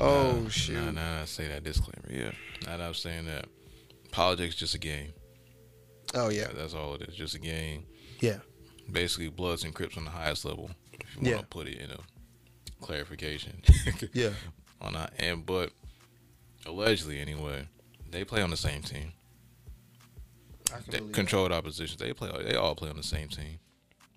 Oh, Now, shoot. now I say that disclaimer. Yeah. Now that I'm saying that. Politics just a game. Oh yeah, That's all it is. Just a game. Yeah. Basically, Bloods and Crips on the highest level. If you Yeah. want to put it in a clarification. yeah. on that. And but allegedly, anyway, they play on the same team. They- controlled opposition. They play. They all play on the same team.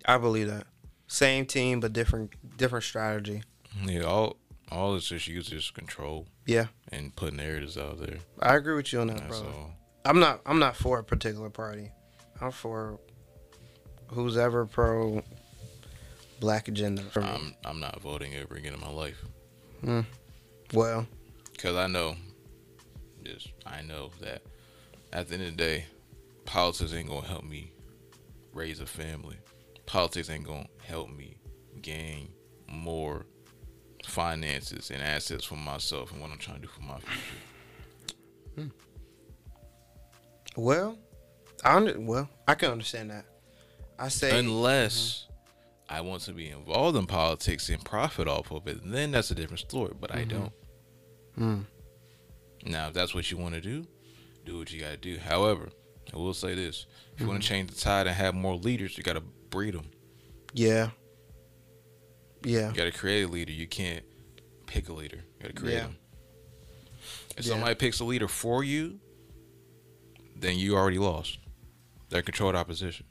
I believe that. Same team, but different different strategy. Yeah, all all it's just used is control. Yeah. and putting narratives out there. I agree with you on that, That's bro. all. I'm not. I'm not for a particular party. I'm for who's ever pro black agenda. I'm I'm not voting ever again in my life hmm. well, because I know, just I know that at the end of the day, politics ain't gonna help me raise a family. Politics ain't gonna help me gain more finances and assets for myself and what I'm trying to do for my future. Hmm. well, I under, well I can understand that. I say Unless mm-hmm. I want to be involved in politics and profit off of it, then that's a different story. But I mm-hmm. don't. Mm. Now, if that's what you want to do, do what you got to do. However, I will say this: if you want to mm-hmm. change the tide and have more leaders, you got to breed them. yeah, yeah, You got to create a leader. You can't pick a leader. You got to create Yeah. them. If Yeah. somebody picks a leader for you, then you already lost. They're controlled opposition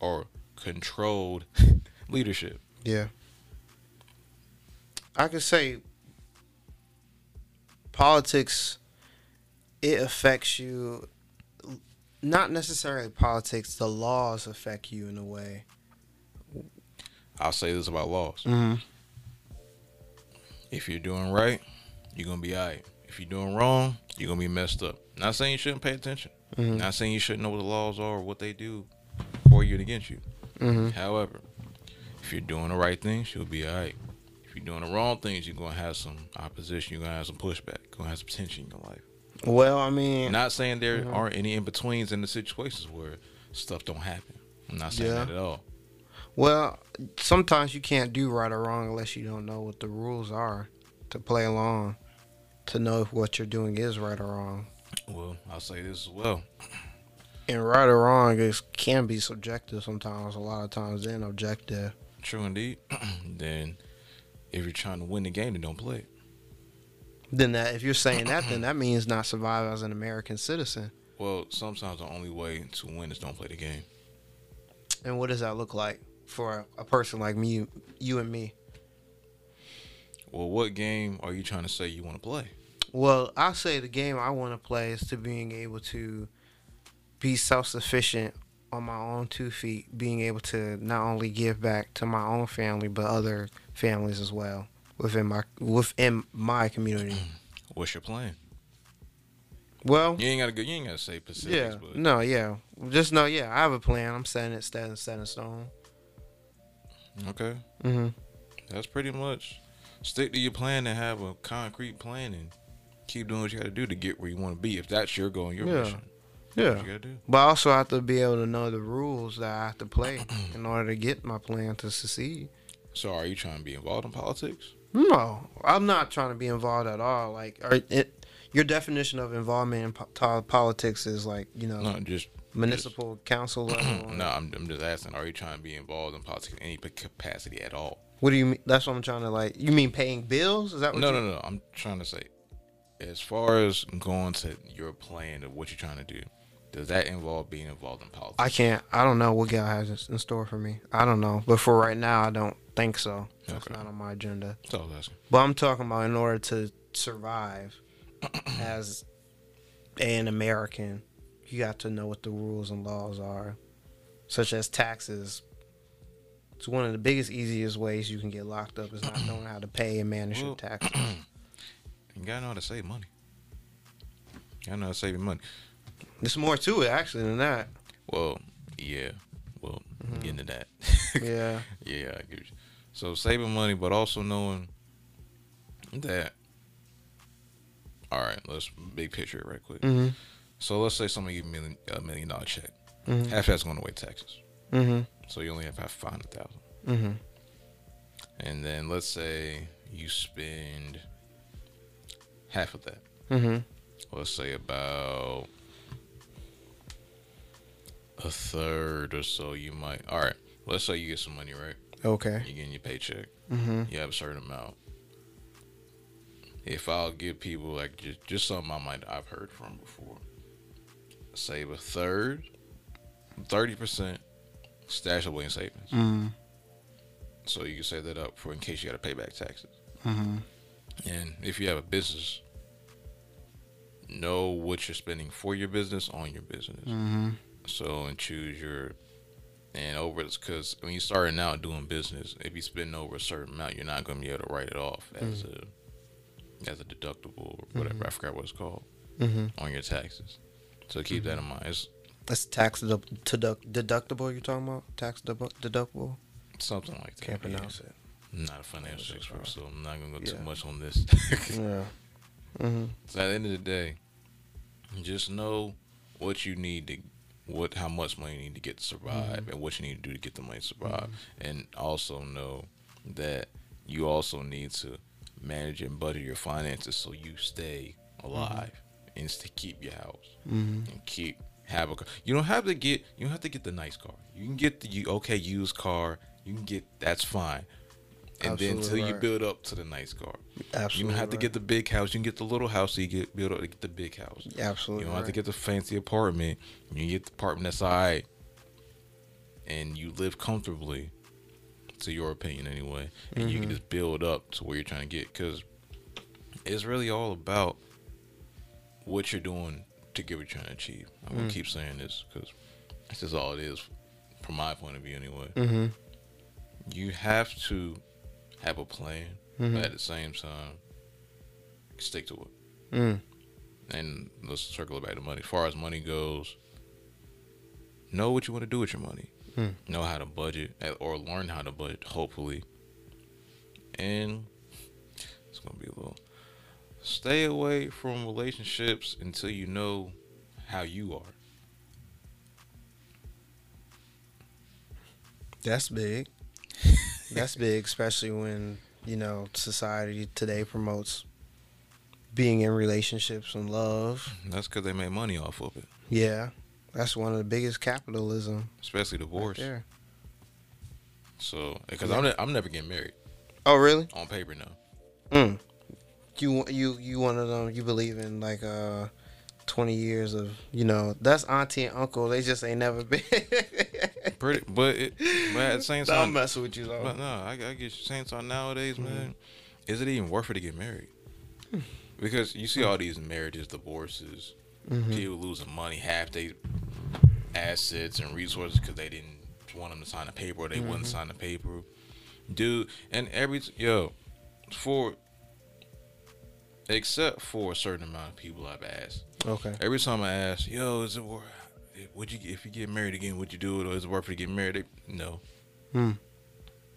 or controlled leadership. yeah. I could say politics. It affects you. Not necessarily politics. The laws affect you in a way. I'll say this about laws. Mm-hmm. If you're doing right, you're gonna be alright. If you're doing wrong, you're gonna be messed up. Not saying you shouldn't pay attention. Mhm. Not saying you shouldn't know what the laws are or what they do for you and against you. Mm-hmm. However, if you're doing the right things, you'll be alright. If you're doing the wrong things, you're gonna have some opposition. You're gonna have some pushback. You're gonna have some tension in your life. Well, I mean, Not saying there Mhm. aren't any in betweens in the situations where stuff don't happen. I'm not saying Yeah. that at all. Well, sometimes you can't do right or wrong unless you don't know what the rules are to play along, to know if what you're doing is right or wrong. Well, I'll say this as well. And right or wrong is can be subjective sometimes. A lot of times, then objective. True indeed. then if you're trying to win the game, then don't play it. Then that if you're saying that, then that means not survive as an American citizen. Well, sometimes the only way to win is don't play the game. And what does that look like for a person like me, you and me? Well, what game are you trying to say you want to play? Well, I'll say the game I want to play is to being able to be self sufficient on my own two feet, being able to not only give back to my own family but other families as well within my within my community. What's your plan? Well, You ain't gotta go. You ain't gotta say specifics, yeah, but no, yeah, just know, yeah, I have a plan. I'm setting it set in stone. Okay, hmm that's pretty much. Stick to your plan and have a concrete plan and keep doing what you gotta do to get where you want to be. If that's your goal and your Yeah. mission, Yeah, you gotta do. but I also have to be able to know the rules that I have to play in order to get my plan to succeed. So, are you trying to be involved in politics? No, I'm not trying to be involved at all. Like, are, it, your definition of involvement in po- politics is like, you know, No, just municipal council level. no. I'm, I'm just asking. Are you trying to be involved in politics in any capacity at all? What do you mean? That's what I'm trying to like. You mean paying bills? Is that what? No, no, no. No. I'm trying to say, as far as going to your plan of what you're trying to do, does that involve being involved in politics? I can't. I don't know what God has in store for me. I don't know. But for right now, I don't think so. That's Okay. not on my agenda. That's all I was asking. But I'm talking about in order to survive as an American, you got to know what the rules and laws are, such as taxes. It's one of the biggest, easiest ways you can get locked up is not knowing how to pay and manage your Well- taxes. You gotta know how to save money. You gotta know how to save your money. There's more to it actually than that. Well, yeah. Well, Mhm. get into that. Yeah. yeah, I get you. So saving money, but also knowing that. All right, let's big picture it right quick. Mhm. So let's say somebody give you a million, a million dollar check. Mhm. Half that's going away taxes. Mhm. So you only have five hundred thousand. Mhm. And then let's say you spend half of that. Mhm. Let's say about a third or so. You might. All right. Let's say you get some money, right? Okay. You're getting your paycheck. Mhm. You have a certain amount. If I'll give people like just, just something I might I've heard from before, save a third thirty percent stash away in savings. Mm. So you can save that up for in case you got to pay back taxes. Mm-hmm. And if you have a business, know what you're spending for your business on your business. Mm-hmm. So and choose your and over this because when you starting out doing business, if you spend over a certain amount, you're not going to be able to write it off as a as a deductible or whatever. I forgot what it's called Mm-hmm. on your taxes. So keep that in mind. It's That's tax deduct- deductible. You're talking about tax dedu- deductible. something like that. Can't yeah. pronounce it. I'm not a financial expert, so I'm not gonna go too Yeah. much on this. Yeah. Mm-hmm. So at the end of the day, just know what you need to, what how much money you need to get to survive, mm-hmm. and what you need to do to get the money to survive, mm-hmm. and also know that you also need to manage and budget your finances so you stay mm-hmm. alive and to keep your house Mm-hmm. and keep have a car. You don't have to get you don't have to get the nice car. You can get the you okay used car. You can get that's fine. And then Absolutely until you build up to the nice car. Absolutely. You don't have to get the big house. You can get the little house so you get build up to get the big house. Absolutely. You don't have to get the fancy apartment. You get the apartment that's alright. And you live comfortably, to your opinion anyway. And you can Mhm. just build up to where you're trying to get. Because it's really all about what you're doing to get what you're trying to achieve. I'm going Mm. keep saying this because that's just all it is from my point of view anyway. Mm-hmm. You have to have a plan, Mhm. but at the same time, stick to it. Mm. and let's circle it back to money. As far as money goes, know what you want to do with your money. Hmm. Know how to budget or learn how to budget, hopefully. And it's gonna be a little. Stay away from relationships until you know how you are. That's big. That's big, especially when you know society today promotes being in relationships and love. That's because they make money off of it, Yeah, that's one of the biggest capitalism especially right divorce. there. So, because Yeah. I'm, ne- I'm never getting married Oh, really? on paper no. Mm. You you you one of them? You believe in like uh, twenty years of you know? That's auntie and uncle. They just ain't never been. Pretty, but it, but at the same I'm messing with you though. But no, I, I get saying so nowadays, man. Is it even worth it to get married? Because you see all these marriages, divorces, Mhm. people losing money, half their assets and resources because they didn't want them to sign a paper or they wouldn't sign the paper, dude. And every yo, for except for a certain amount of people I've asked, Okay. every time I ask, yo, is it worth? Would you if you get married again? Would you do it, or is it worth it to get married? They, no. Hmm.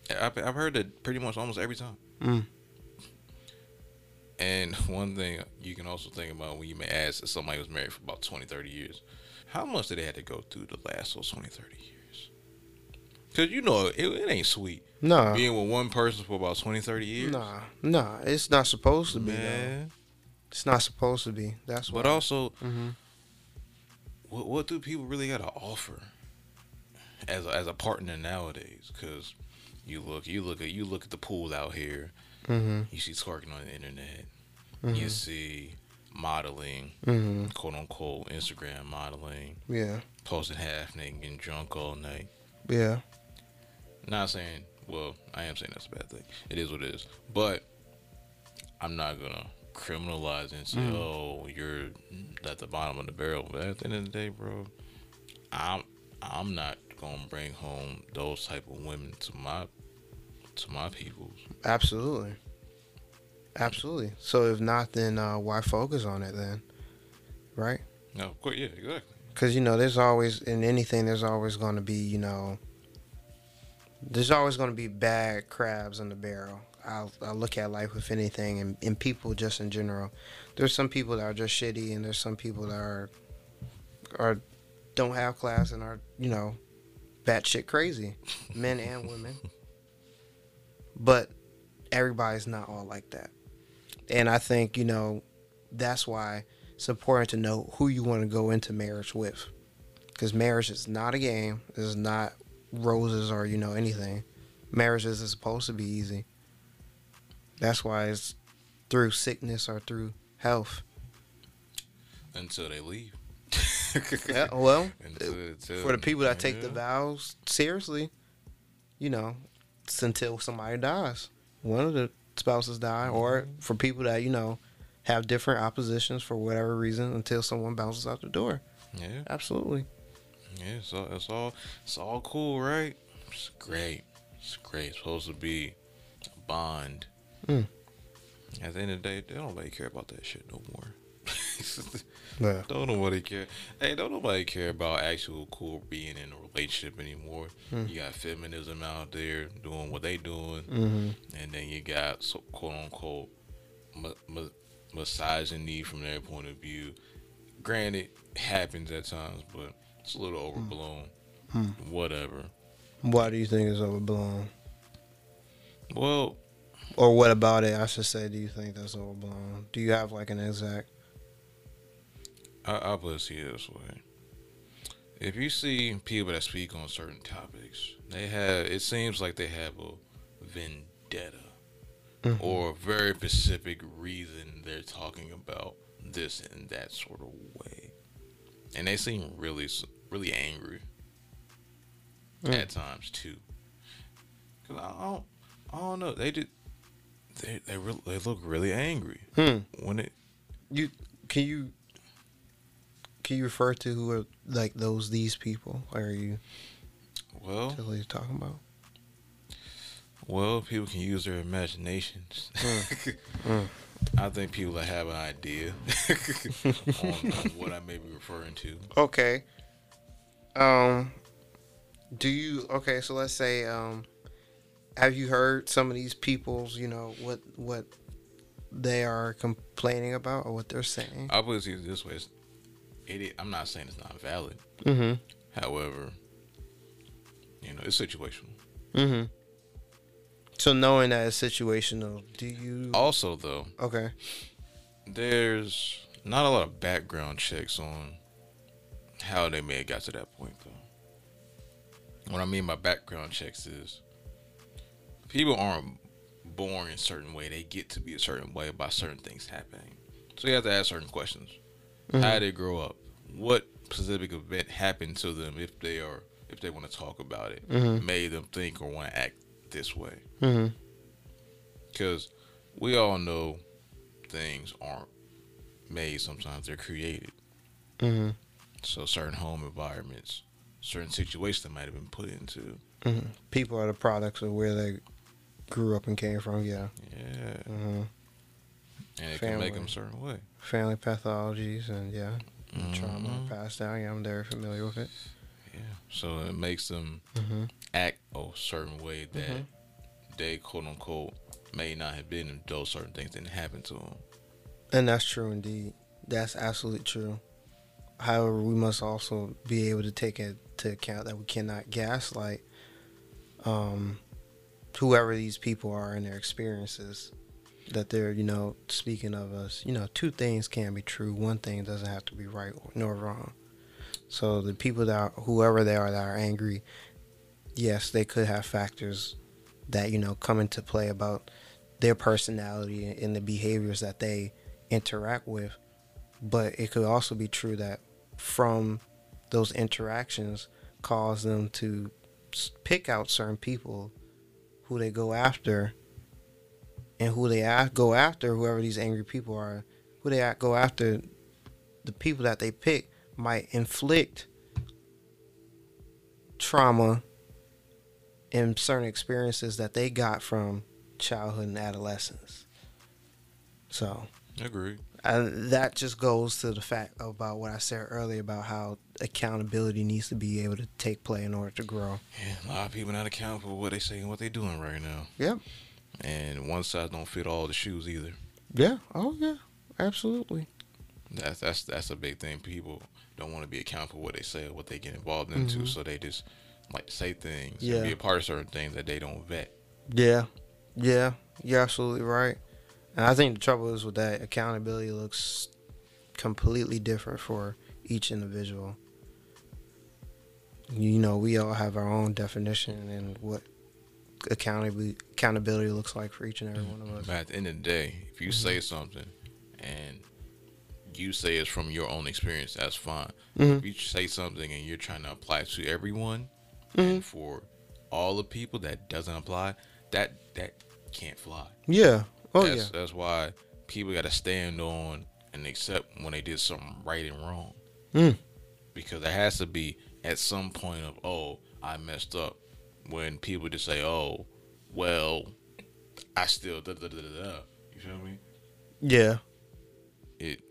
I've, I've heard that pretty much almost every time. Mm. And one thing you can also think about when you may ask if somebody was married for about 20, 30 years, how much did they have to go through to last those 20, 30 years? Because you know, it, it ain't sweet. Nah. Being with one person for about 20, 30 years. Nah. Nah. It's not supposed to be. though. It's not supposed to be. That's But what. also, hmm what, what do people really got to offer as a, as a partner nowadays? Because you look, you look at you look at the pool out here. hmm You see twerking on the internet. hmm You see modeling, hmm quote unquote, Instagram modeling, Yeah. posting half naked, getting drunk all night. Yeah. Not saying, well, I am saying that's a bad thing. It is what it is. But I'm not gonna criminalize and say, Mhm. oh, you're at the bottom of the barrel. But at the end of the day, bro, I'm I'm not gonna bring home those type of women to my to my peoples. Absolutely. Absolutely. So if not, then uh, why focus on it then? Right? No, of course, yeah, exactly. Because you know, there's always in anything. There's always going to be you know. There's always going to be bad crabs in the barrel. I'll, I'll look at life with anything and, and people just in general. There's some people that are just shitty, and there's some people that are are don't have class and are you know batshit crazy, men and women. But everybody's not all like that, and I think you know that's why it's important to know who you want to go into marriage with, because marriage is not a game. It's not roses or you know anything. Marriage isn't supposed to be easy. That's why it's through sickness or through health. Until they leave. yeah, well, Until- until- for the people that take the vows seriously, you know, it's until somebody dies, one of the spouses die, or mm-hmm. for people that you know have different oppositions for whatever reason until someone bounces out the door. Yeah, Absolutely. Yeah. So it's all it's all cool, right? It's great. It's great. It's supposed to be a bond. Mm. At the end of the day, they don't really care about that shit no more. Yeah. don't nobody care. Hey, don't nobody care about actual cool being in a relationship anymore. Mm. You got feminism out there doing what they doing, hmm and then you got so quote unquote mi- mi- misogyny from their point of view. Granted, it happens at times, but it's a little overblown. Hmm. Whatever. Why do you think it's overblown? Well, Or what about it? I should say, do you think that's overblown? Do you have like an exact? I, I'll put it this way. If you see people that speak on certain topics, they have it seems like they have a vendetta Mhm. or a very specific reason they're talking about this and that sort of way. And they seem really really angry Mm. at times too. Cause I don't I don't know, they did they they re- they look really angry Hmm. when it You can you can you refer to who are like those these people? Or are you well who you talking about? Well, people can use their imaginations. Mm. I think people have an idea on, on what I may be referring to. Okay. Um. Do you okay? So let's say um. Have you heard some of these people's you know what what they are complaining about or what they're saying? I'll put it this way: it's, it, I'm not saying it's not valid. Mm-hmm. However, you know, it's situational. Mm-hmm. So knowing that it's situational, do you? Also, though, Okay. there's not a lot of background checks on how they may have got to that point, though. What I mean by background checks is people aren't born in a certain way; they get to be a certain way by certain things happening. So you have to ask certain questions: How Mhm. did they grow up? What specific event happened to them if they are if they want to talk about it, Mhm. made them think or want to act this way? Mm-hmm. Because we all know things aren't made, sometimes they're created. Mm-hmm. So, certain home environments, certain situations they might have been put into. Mm-hmm. People are the products of where they grew up and came from. Yeah. Yeah. Mm-hmm. And it can make them a certain way. Family pathologies and yeah, trauma Mhm. passed down. Yeah, I'm very familiar with it. Yeah. So, it makes them Mm-hmm. act a certain way that Mhm. they, quote unquote, may not have been if those certain things didn't happen to them. And that's true indeed. That's absolutely true. However, we must also be able to take into account that we cannot gaslight um, whoever these people are in their experiences. That they're, you know, speaking of us, you know, two things can be true. One thing doesn't have to be right nor wrong. So the people that, are, whoever they are that are angry, yes, they could have factors that, you know, come into play about their personality and the behaviors that they interact with. But it could also be true that from those interactions cause them to pick out certain people who they go after and who they go after whoever these angry people are who they go after the people that they pick might inflict trauma and certain experiences that they got from childhood and adolescence so Agreed. And that just goes to the fact about what I said earlier about how accountability needs to be able to take play in order to grow. Yeah, a lot of people not account for what they say and what they're doing right now. Yep. And one size don't fit all the shoes either. Yeah. Oh yeah. Absolutely. That's that's that's a big thing. People don't want to be accountable for what they say or what they get involved into, Mhm. so they just like say things Yeah. and be a part of certain things that they don't vet. Yeah. Yeah. You're absolutely right. And I think the trouble is with that accountability looks completely different for each individual. You know, we all have our own definition and what accountability accountability looks like for each and every one of us. But at the end of the day, if you Mhm. say something and you say it's from your own experience, that's fine. Mhm. If you say something and you're trying to apply it to everyone, Mhm. and for all the people that doesn't apply, that that can't fly. Yeah. Oh that's, yeah. That's why people got to stand on and accept when they did something right and wrong. Mm. Because there has to be at some point of oh I messed up when people just say oh well I still da da da da da. You feel me? Yeah. It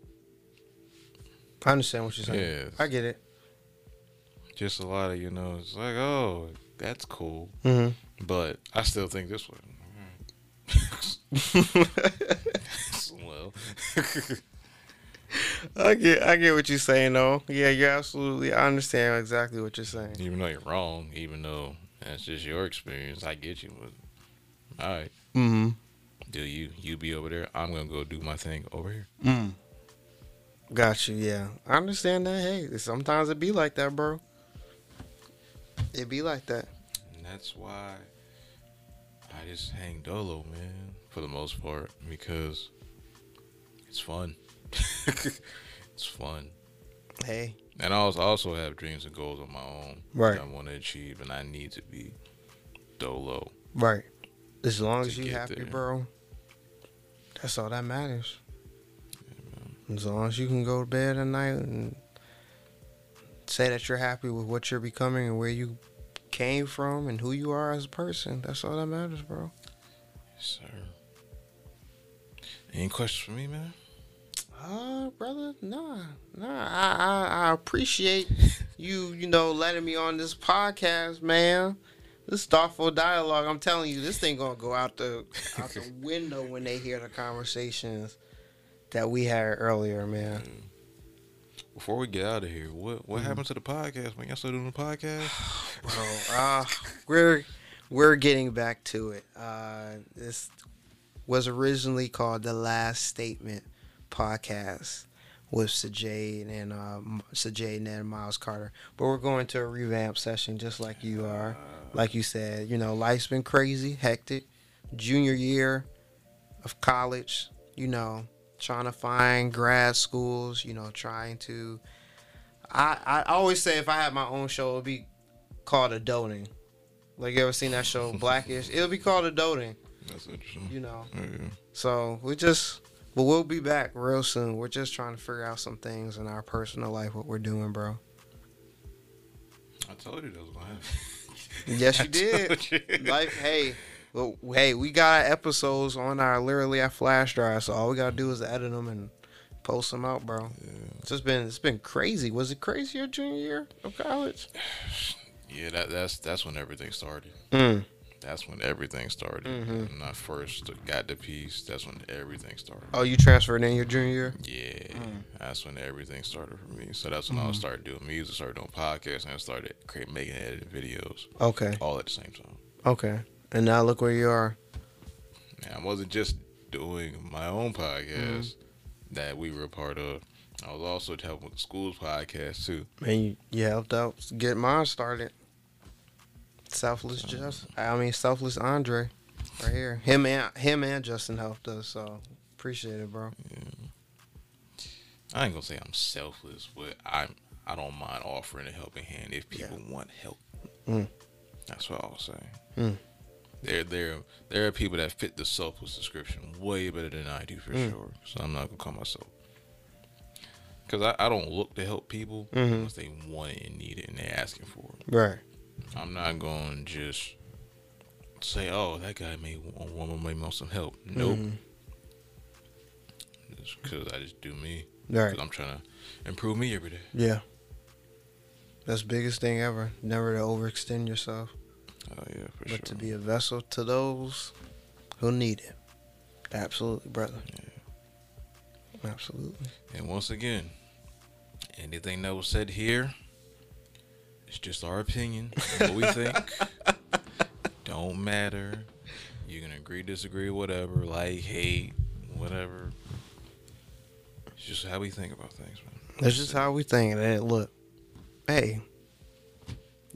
I understand what you're saying. Yeah. I get it. just a lot of you know it's like oh that's cool, Mm-hmm. but I still think this way. well, I get I get what you're saying though. Yeah, you're absolutely I understand exactly what you're saying. even though you're wrong, even though that's just your experience, I get you. But all right. Mm-hmm. Do you you be over there? I'm gonna go do my thing over here. Mm. Got you, yeah. I understand that. Hey, sometimes it be like that, bro. It be like that. And that's why I just hang dolo, man, for the most part, because it's fun. it's fun. Hey. And I also have dreams and goals of my own Right. that I want to achieve, and I need to be dolo. Right. As long as you happy, there. bro. That's all that matters. As long as you can go to bed at night and say that you're happy with what you're becoming and where you came from and who you are as a person, that's all that matters, bro. Yes, sir. Any questions for me, man? Uh, brother, nah, nah. I, I, I appreciate you, you know, letting me on this podcast, man. This thoughtful dialogue. I'm telling you, this thing gonna go out the out the window when they hear the conversations that we had earlier, man. Before we get out of here, what what happened to the podcast? Man, y'all still doing the podcast? Bro, uh, we're we're getting back to it. Uh, this was originally called the Last Statement podcast with Sajade and uh, M- Sajade and Miles Carter, but we're going to a revamp session just like you are. Like you said, you know, life's been crazy, hectic. Junior year of college, you know, trying to find grad schools, you know, trying to. I, I always say if I had my own show, it'd be called adulting. Like you ever seen that show Blackish? It'll be called adulting. That's interesting. You know. Yeah. So we just, but we'll be back real soon. We're just trying to figure out some things in our personal life, what we're doing, bro. I told you that was gonna happen. Yes, you did. you. Life, hey, well, hey, we got episodes on our literally our flash drive, so all we gotta do is edit them and post them out, bro. It's just been it's been crazy. Was it crazy your junior year of college? Yeah, that that's that's when everything started. Mm. That's when everything started. Mhm. When I first got the piece, that's when everything started. Oh, you transferred in your junior year? Yeah, Mm. that's when everything started for me. So that's when I started doing music, started doing podcasts, and I started creating, making, editing videos Okay, all at the same time. okay. And now look where you are. And I wasn't just doing my own podcast that we were a part of. I was also helping with the school's podcast too. And you, you helped out get mine started. Selfless just I mean selfless Andre. Right here. Him and him and Justin helped us, so appreciate it, bro. I ain't gonna say I'm selfless, but I'm I don't mind offering a helping hand if people want help. Mm. That's what I'll say. Mm. There, there, there are people that fit the selfless description way better than I do for Mm. sure. So I'm not gonna call myself because I, I don't look to help people Mhm. unless they want it and need it and they're asking for it. Right. I'm not going to just say, "Oh, that guy may want, may want some help." Nope. Mhm. Just because I just do me. Right. Because I'm trying to improve me every day. Yeah. That's biggest thing ever. Never to overextend yourself, Oh yeah, for but sure. to be a vessel to those who need it. Absolutely, brother. Yeah. Absolutely. And once again, anything that was said here, it's just our opinion. what we think don't matter. You can agree, disagree, whatever, like, hate, whatever. It's just how we think about things, man. That's just how we think. And look, hey,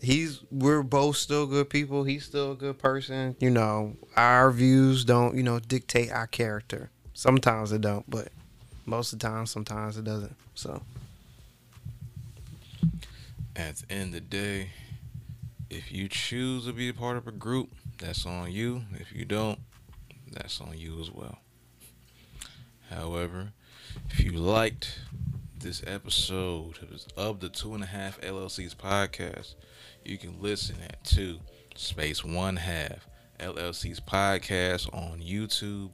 he's we're both still good people. He's still a good person. You know, our views don't you know dictate our character. Sometimes they don't, but Most of the time, sometimes it doesn't. So At the end of the day, if you choose to be a part of a group, that's on you. If you don't, that's on you as well. However, if you liked this episode of the Two and a Half LLC's podcast, you can listen at two space one half LLC's podcast on YouTube,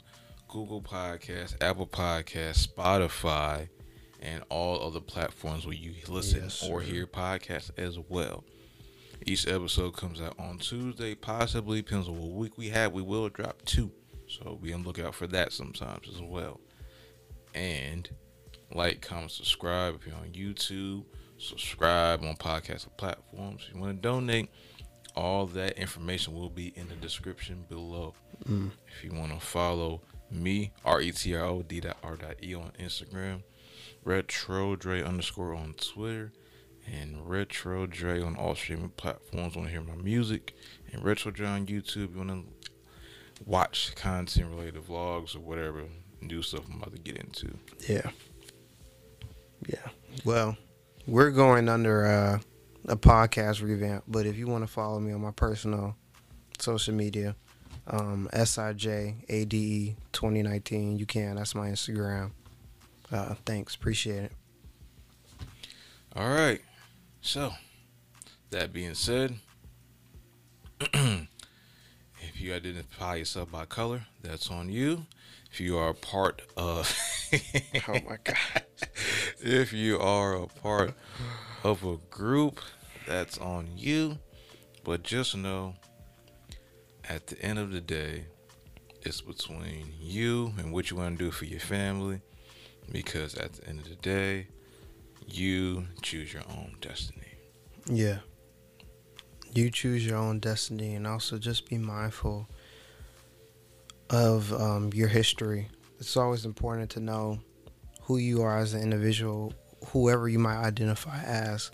Google Podcasts, Apple Podcasts, Spotify, and all other platforms where you listen Yes, or hear podcasts as well. Each episode comes out on Tuesday, possibly depends on what week we have. We will drop two, so be on the lookout for that sometimes as well. And like, comment, subscribe if you're on YouTube. Subscribe on podcast platforms. If you want to donate, all that information will be in the description below. Mm. If you want to follow me, R E T R O D dot R E on Instagram, Retro Dre underscore on Twitter, and Retro Dre on all streaming platforms. Want to hear my music? And Retro Dre on YouTube. You want to watch content related vlogs or whatever new stuff I'm about to get into. yeah, yeah. Well, we're going under uh, a podcast revamp, but if you want to follow me on my personal social media, um, SIJADE 2019, you can. That's my Instagram. Uh, thanks, appreciate it. All right. So, that being said, if you identify yourself by color, that's on you. If you are a part of, Oh my god. if you are a part of a group, that's on you. But just know, at the end of the day, it's between you and what you want to do for your family. Because at the end of the day, you choose your own destiny. Yeah. You choose your own destiny and also just be mindful of um, your history. It's always important to know who you are as an individual, whoever you might identify as,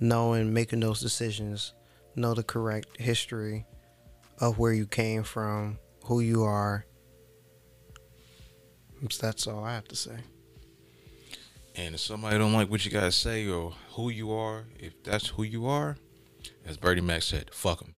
knowing, making those decisions, know the correct history of where you came from, who you are. That's all I have to say. And if somebody don't like what you guys say or who you are, if that's who you are, as Bernie Mac said, fuck them.